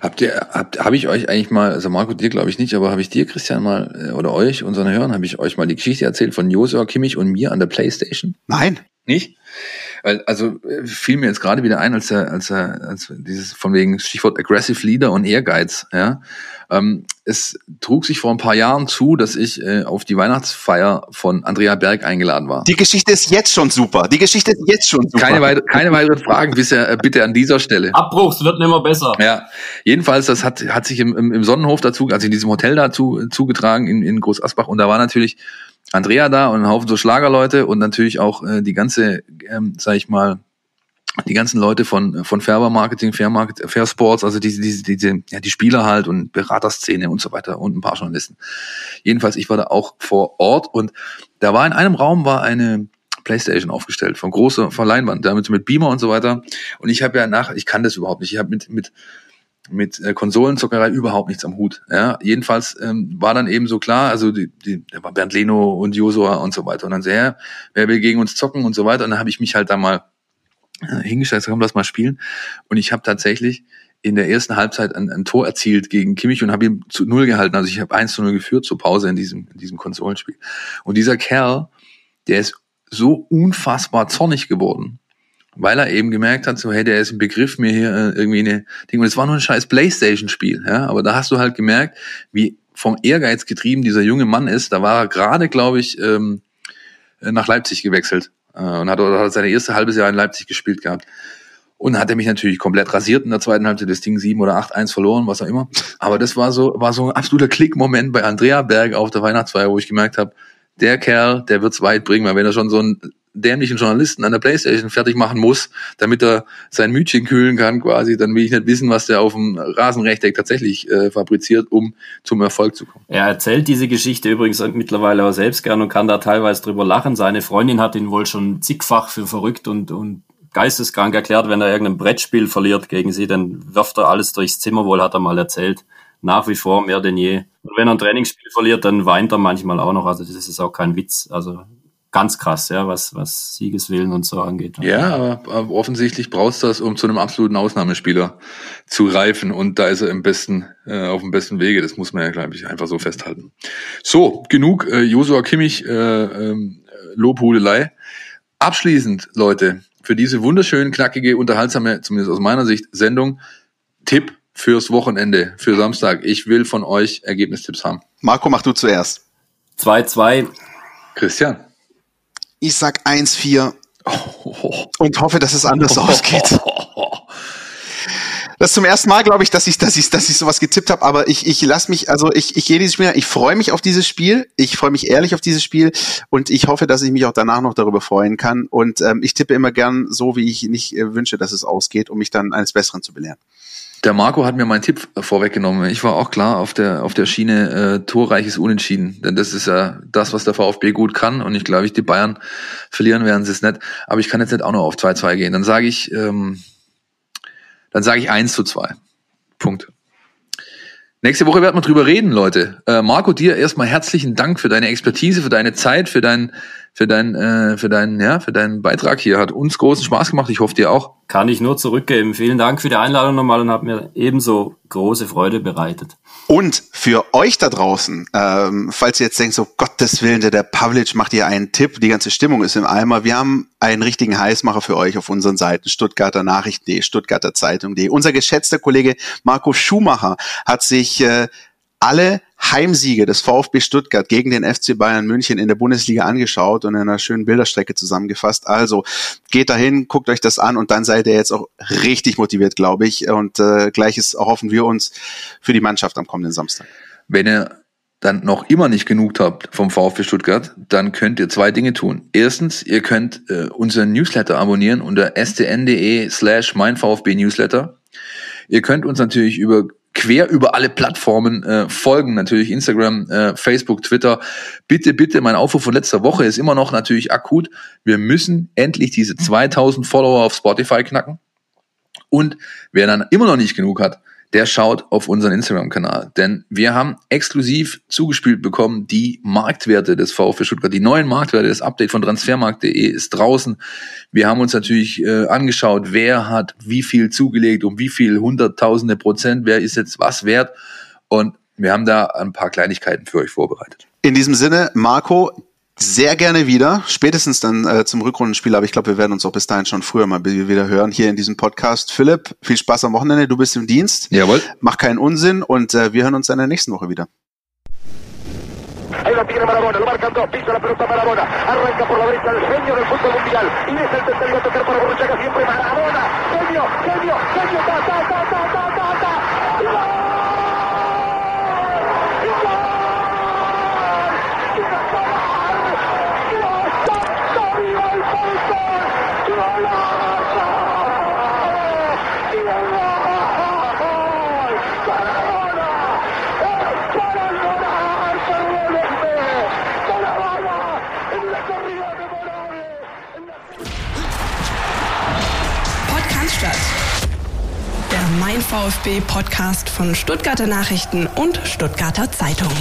Habt ihr, habt, habe ich euch eigentlich mal, also Marco, dir glaube ich nicht, aber habe ich dir, Christian, mal, äh, oder euch, unseren Hörern, habe ich euch mal die Geschichte erzählt von Josua Kimmich und mir an der Playstation? Nein. Nicht? Weil, also äh, fiel mir jetzt gerade wieder ein, als er, als er, als dieses von wegen Stichwort Aggressive Leader und Ehrgeiz, ja. Ähm, es trug sich vor ein paar Jahren zu, dass ich äh, auf die Weihnachtsfeier von Andrea Berg eingeladen war. Die Geschichte ist jetzt schon super. Die Geschichte ist jetzt schon super. Keine, weiter, keine weiteren Fragen bisher, äh, bitte an dieser Stelle. Abbruch, es wird nimmer besser. Ja, jedenfalls, das hat, hat sich im, im, im Sonnenhof dazu, also in diesem Hotel dazu zugetragen in, in Groß Asbach und da war natürlich Andrea da und ein Haufen so Schlagerleute und natürlich auch äh, die ganze, ähm, sag ich mal, die ganzen Leute von von Färber Marketing, Fair Market, Fair Sports, also diese diese diese ja die Spieler halt und Beraterszene und so weiter und ein paar Journalisten. Jedenfalls ich war da auch vor Ort und da war in einem Raum war eine Playstation aufgestellt von großer von Leinwand, damit mit Beamer und so weiter und ich habe ja nach ich kann das überhaupt nicht. Ich habe mit mit mit äh, Konsolenzockerei überhaupt nichts am Hut. Ja, jedenfalls ähm, war dann eben so klar, also die, die, da war Bernd Leno und Josua und so weiter und dann sehr, wer will gegen uns zocken und so weiter und dann habe ich mich halt da mal äh, hingestellt, komm, lass mal spielen und ich habe tatsächlich in der ersten Halbzeit ein, ein Tor erzielt gegen Kimmich und habe ihn zu null gehalten. Also ich habe eins zu null geführt zur Pause in diesem in diesem Konsolenspiel. Und dieser Kerl, der ist so unfassbar zornig geworden weil er eben gemerkt hat, so hey, der ist ein Begriff, mir hier äh, irgendwie eine Ding. Und es war nur ein scheiß Playstation-Spiel, ja. Aber da hast du halt gemerkt, wie vom Ehrgeiz getrieben dieser junge Mann ist. Da war er gerade, glaube ich, ähm, nach Leipzig gewechselt äh, und hat, hat seine erste halbes Jahr in Leipzig gespielt gehabt. Und hat er mich natürlich komplett rasiert in der zweiten Halbzeit das Ding 7 oder 8-1 verloren, was auch immer. Aber das war so, war so ein absoluter Klickmoment bei Andrea Berg auf der Weihnachtsfeier, wo ich gemerkt habe, der Kerl, der wird's weit bringen, weil wenn er schon so ein dämlichen Journalisten an der Playstation fertig machen muss, damit er sein Mütchen kühlen kann quasi, dann will ich nicht wissen, was der auf dem Rasenrechteck tatsächlich äh, fabriziert, um zum Erfolg zu kommen. Er erzählt diese Geschichte übrigens mittlerweile auch selbst gern und kann da teilweise drüber lachen. Seine Freundin hat ihn wohl schon zigfach für verrückt und, und geisteskrank erklärt, wenn er irgendein Brettspiel verliert gegen sie, dann wirft er alles durchs Zimmer, wohl hat er mal erzählt. Nach wie vor mehr denn je. Und wenn er ein Trainingsspiel verliert, dann weint er manchmal auch noch. Also das ist auch kein Witz. Also ganz krass, ja, was, was Siegeswillen und so angeht. Ja, aber, aber offensichtlich brauchst du das, um zu einem absoluten Ausnahmespieler zu reifen. Und da ist er im besten, äh, auf dem besten Wege. Das muss man ja, glaube ich, einfach so festhalten. So, genug äh, Josua Kimmich, äh, ähm, Lobhudelei. Abschließend, Leute, für diese wunderschön knackige, unterhaltsame, zumindest aus meiner Sicht, Sendung, Tipp fürs Wochenende, für Samstag. Ich will von euch Ergebnistipps haben. Marco, mach du zuerst. 2-2. Christian. Ich sag 1-4 [laughs] und hoffe, dass es anders [laughs] ausgeht. Das ist zum ersten Mal, glaube ich, dass ich, dass ich, dass ich sowas getippt habe. Aber ich, ich lasse mich, also ich, ich gehe dieses Spiel, ich freue mich auf dieses Spiel. Ich freue mich ehrlich auf dieses Spiel und ich hoffe, dass ich mich auch danach noch darüber freuen kann. Und ähm, ich tippe immer gern so, wie ich nicht äh, wünsche, dass es ausgeht, um mich dann eines Besseren zu belehren. Der Marco hat mir meinen Tipp vorweggenommen. Ich war auch klar auf der auf der Schiene äh, torreiches Unentschieden, denn das ist ja das, was der VfB gut kann. Und ich glaube, ich die Bayern verlieren werden sie es nicht. Aber ich kann jetzt nicht auch noch auf 2-2 gehen. Dann sage ich, ähm, dann sage ich 1 zu 2. Punkt. Nächste Woche werden wir drüber reden, Leute. Äh, Marco, dir erstmal herzlichen Dank für deine Expertise, für deine Zeit, für dein, für dein, äh, für deinen, ja, für deinen Beitrag hier. Hat uns großen Spaß gemacht. Ich hoffe dir auch. Kann ich nur zurückgeben. Vielen Dank für die Einladung nochmal und hat mir ebenso große Freude bereitet. Und für euch da draußen, ähm, falls ihr jetzt denkt, so Gottes Willen, der, der Pavlic macht hier einen Tipp, die ganze Stimmung ist im Eimer. Wir haben einen richtigen Heißmacher für euch auf unseren Seiten, Stuttgarter Nachrichten.de, Stuttgarter Zeitung.de. Unser geschätzter Kollege Marco Schumacher hat sich äh, alle Heimsiege des VfB Stuttgart gegen den FC Bayern München in der Bundesliga angeschaut und in einer schönen Bilderstrecke zusammengefasst. Also geht dahin, guckt euch das an und dann seid ihr jetzt auch richtig motiviert, glaube ich. Und äh, gleiches erhoffen wir uns für die Mannschaft am kommenden Samstag. Wenn ihr dann noch immer nicht genug habt vom VfB Stuttgart, dann könnt ihr zwei Dinge tun. Erstens, ihr könnt äh, unseren Newsletter abonnieren unter stn.de slash mein VfB Newsletter. Ihr könnt uns natürlich über quer über alle Plattformen äh, folgen, natürlich Instagram, äh, Facebook, Twitter. Bitte, bitte, mein Aufruf von letzter Woche ist immer noch natürlich akut. Wir müssen endlich diese 2000 Follower auf Spotify knacken. Und wer dann immer noch nicht genug hat, der schaut auf unseren Instagram-Kanal. Denn wir haben exklusiv zugespielt bekommen die Marktwerte des VfB Stuttgart. Die neuen Marktwerte, das Update von transfermarkt.de ist draußen. Wir haben uns natürlich äh, angeschaut, wer hat wie viel zugelegt, um wie viel hunderttausende Prozent, wer ist jetzt was wert. Und wir haben da ein paar Kleinigkeiten für euch vorbereitet. In diesem Sinne, Marco, sehr gerne wieder, spätestens dann äh, zum Rückrundenspiel, aber ich glaube, wir werden uns auch bis dahin schon früher mal wieder hören hier in diesem Podcast. Philipp, viel Spaß am Wochenende, du bist im Dienst. Jawohl. Mach keinen Unsinn und äh, wir hören uns dann in der nächsten Woche wieder. Ahí lo tiene Marabona, lo marcan dos, pisa la pelota Marabona, arranca por la derecha el genio del fútbol mundial y es el tercero a tocar para Borruchaga siempre Marabona, genio, genio, genio, ta, ta, ta, ta. Mein VfB Podcast von Stuttgarter Nachrichten und Stuttgarter Zeitung.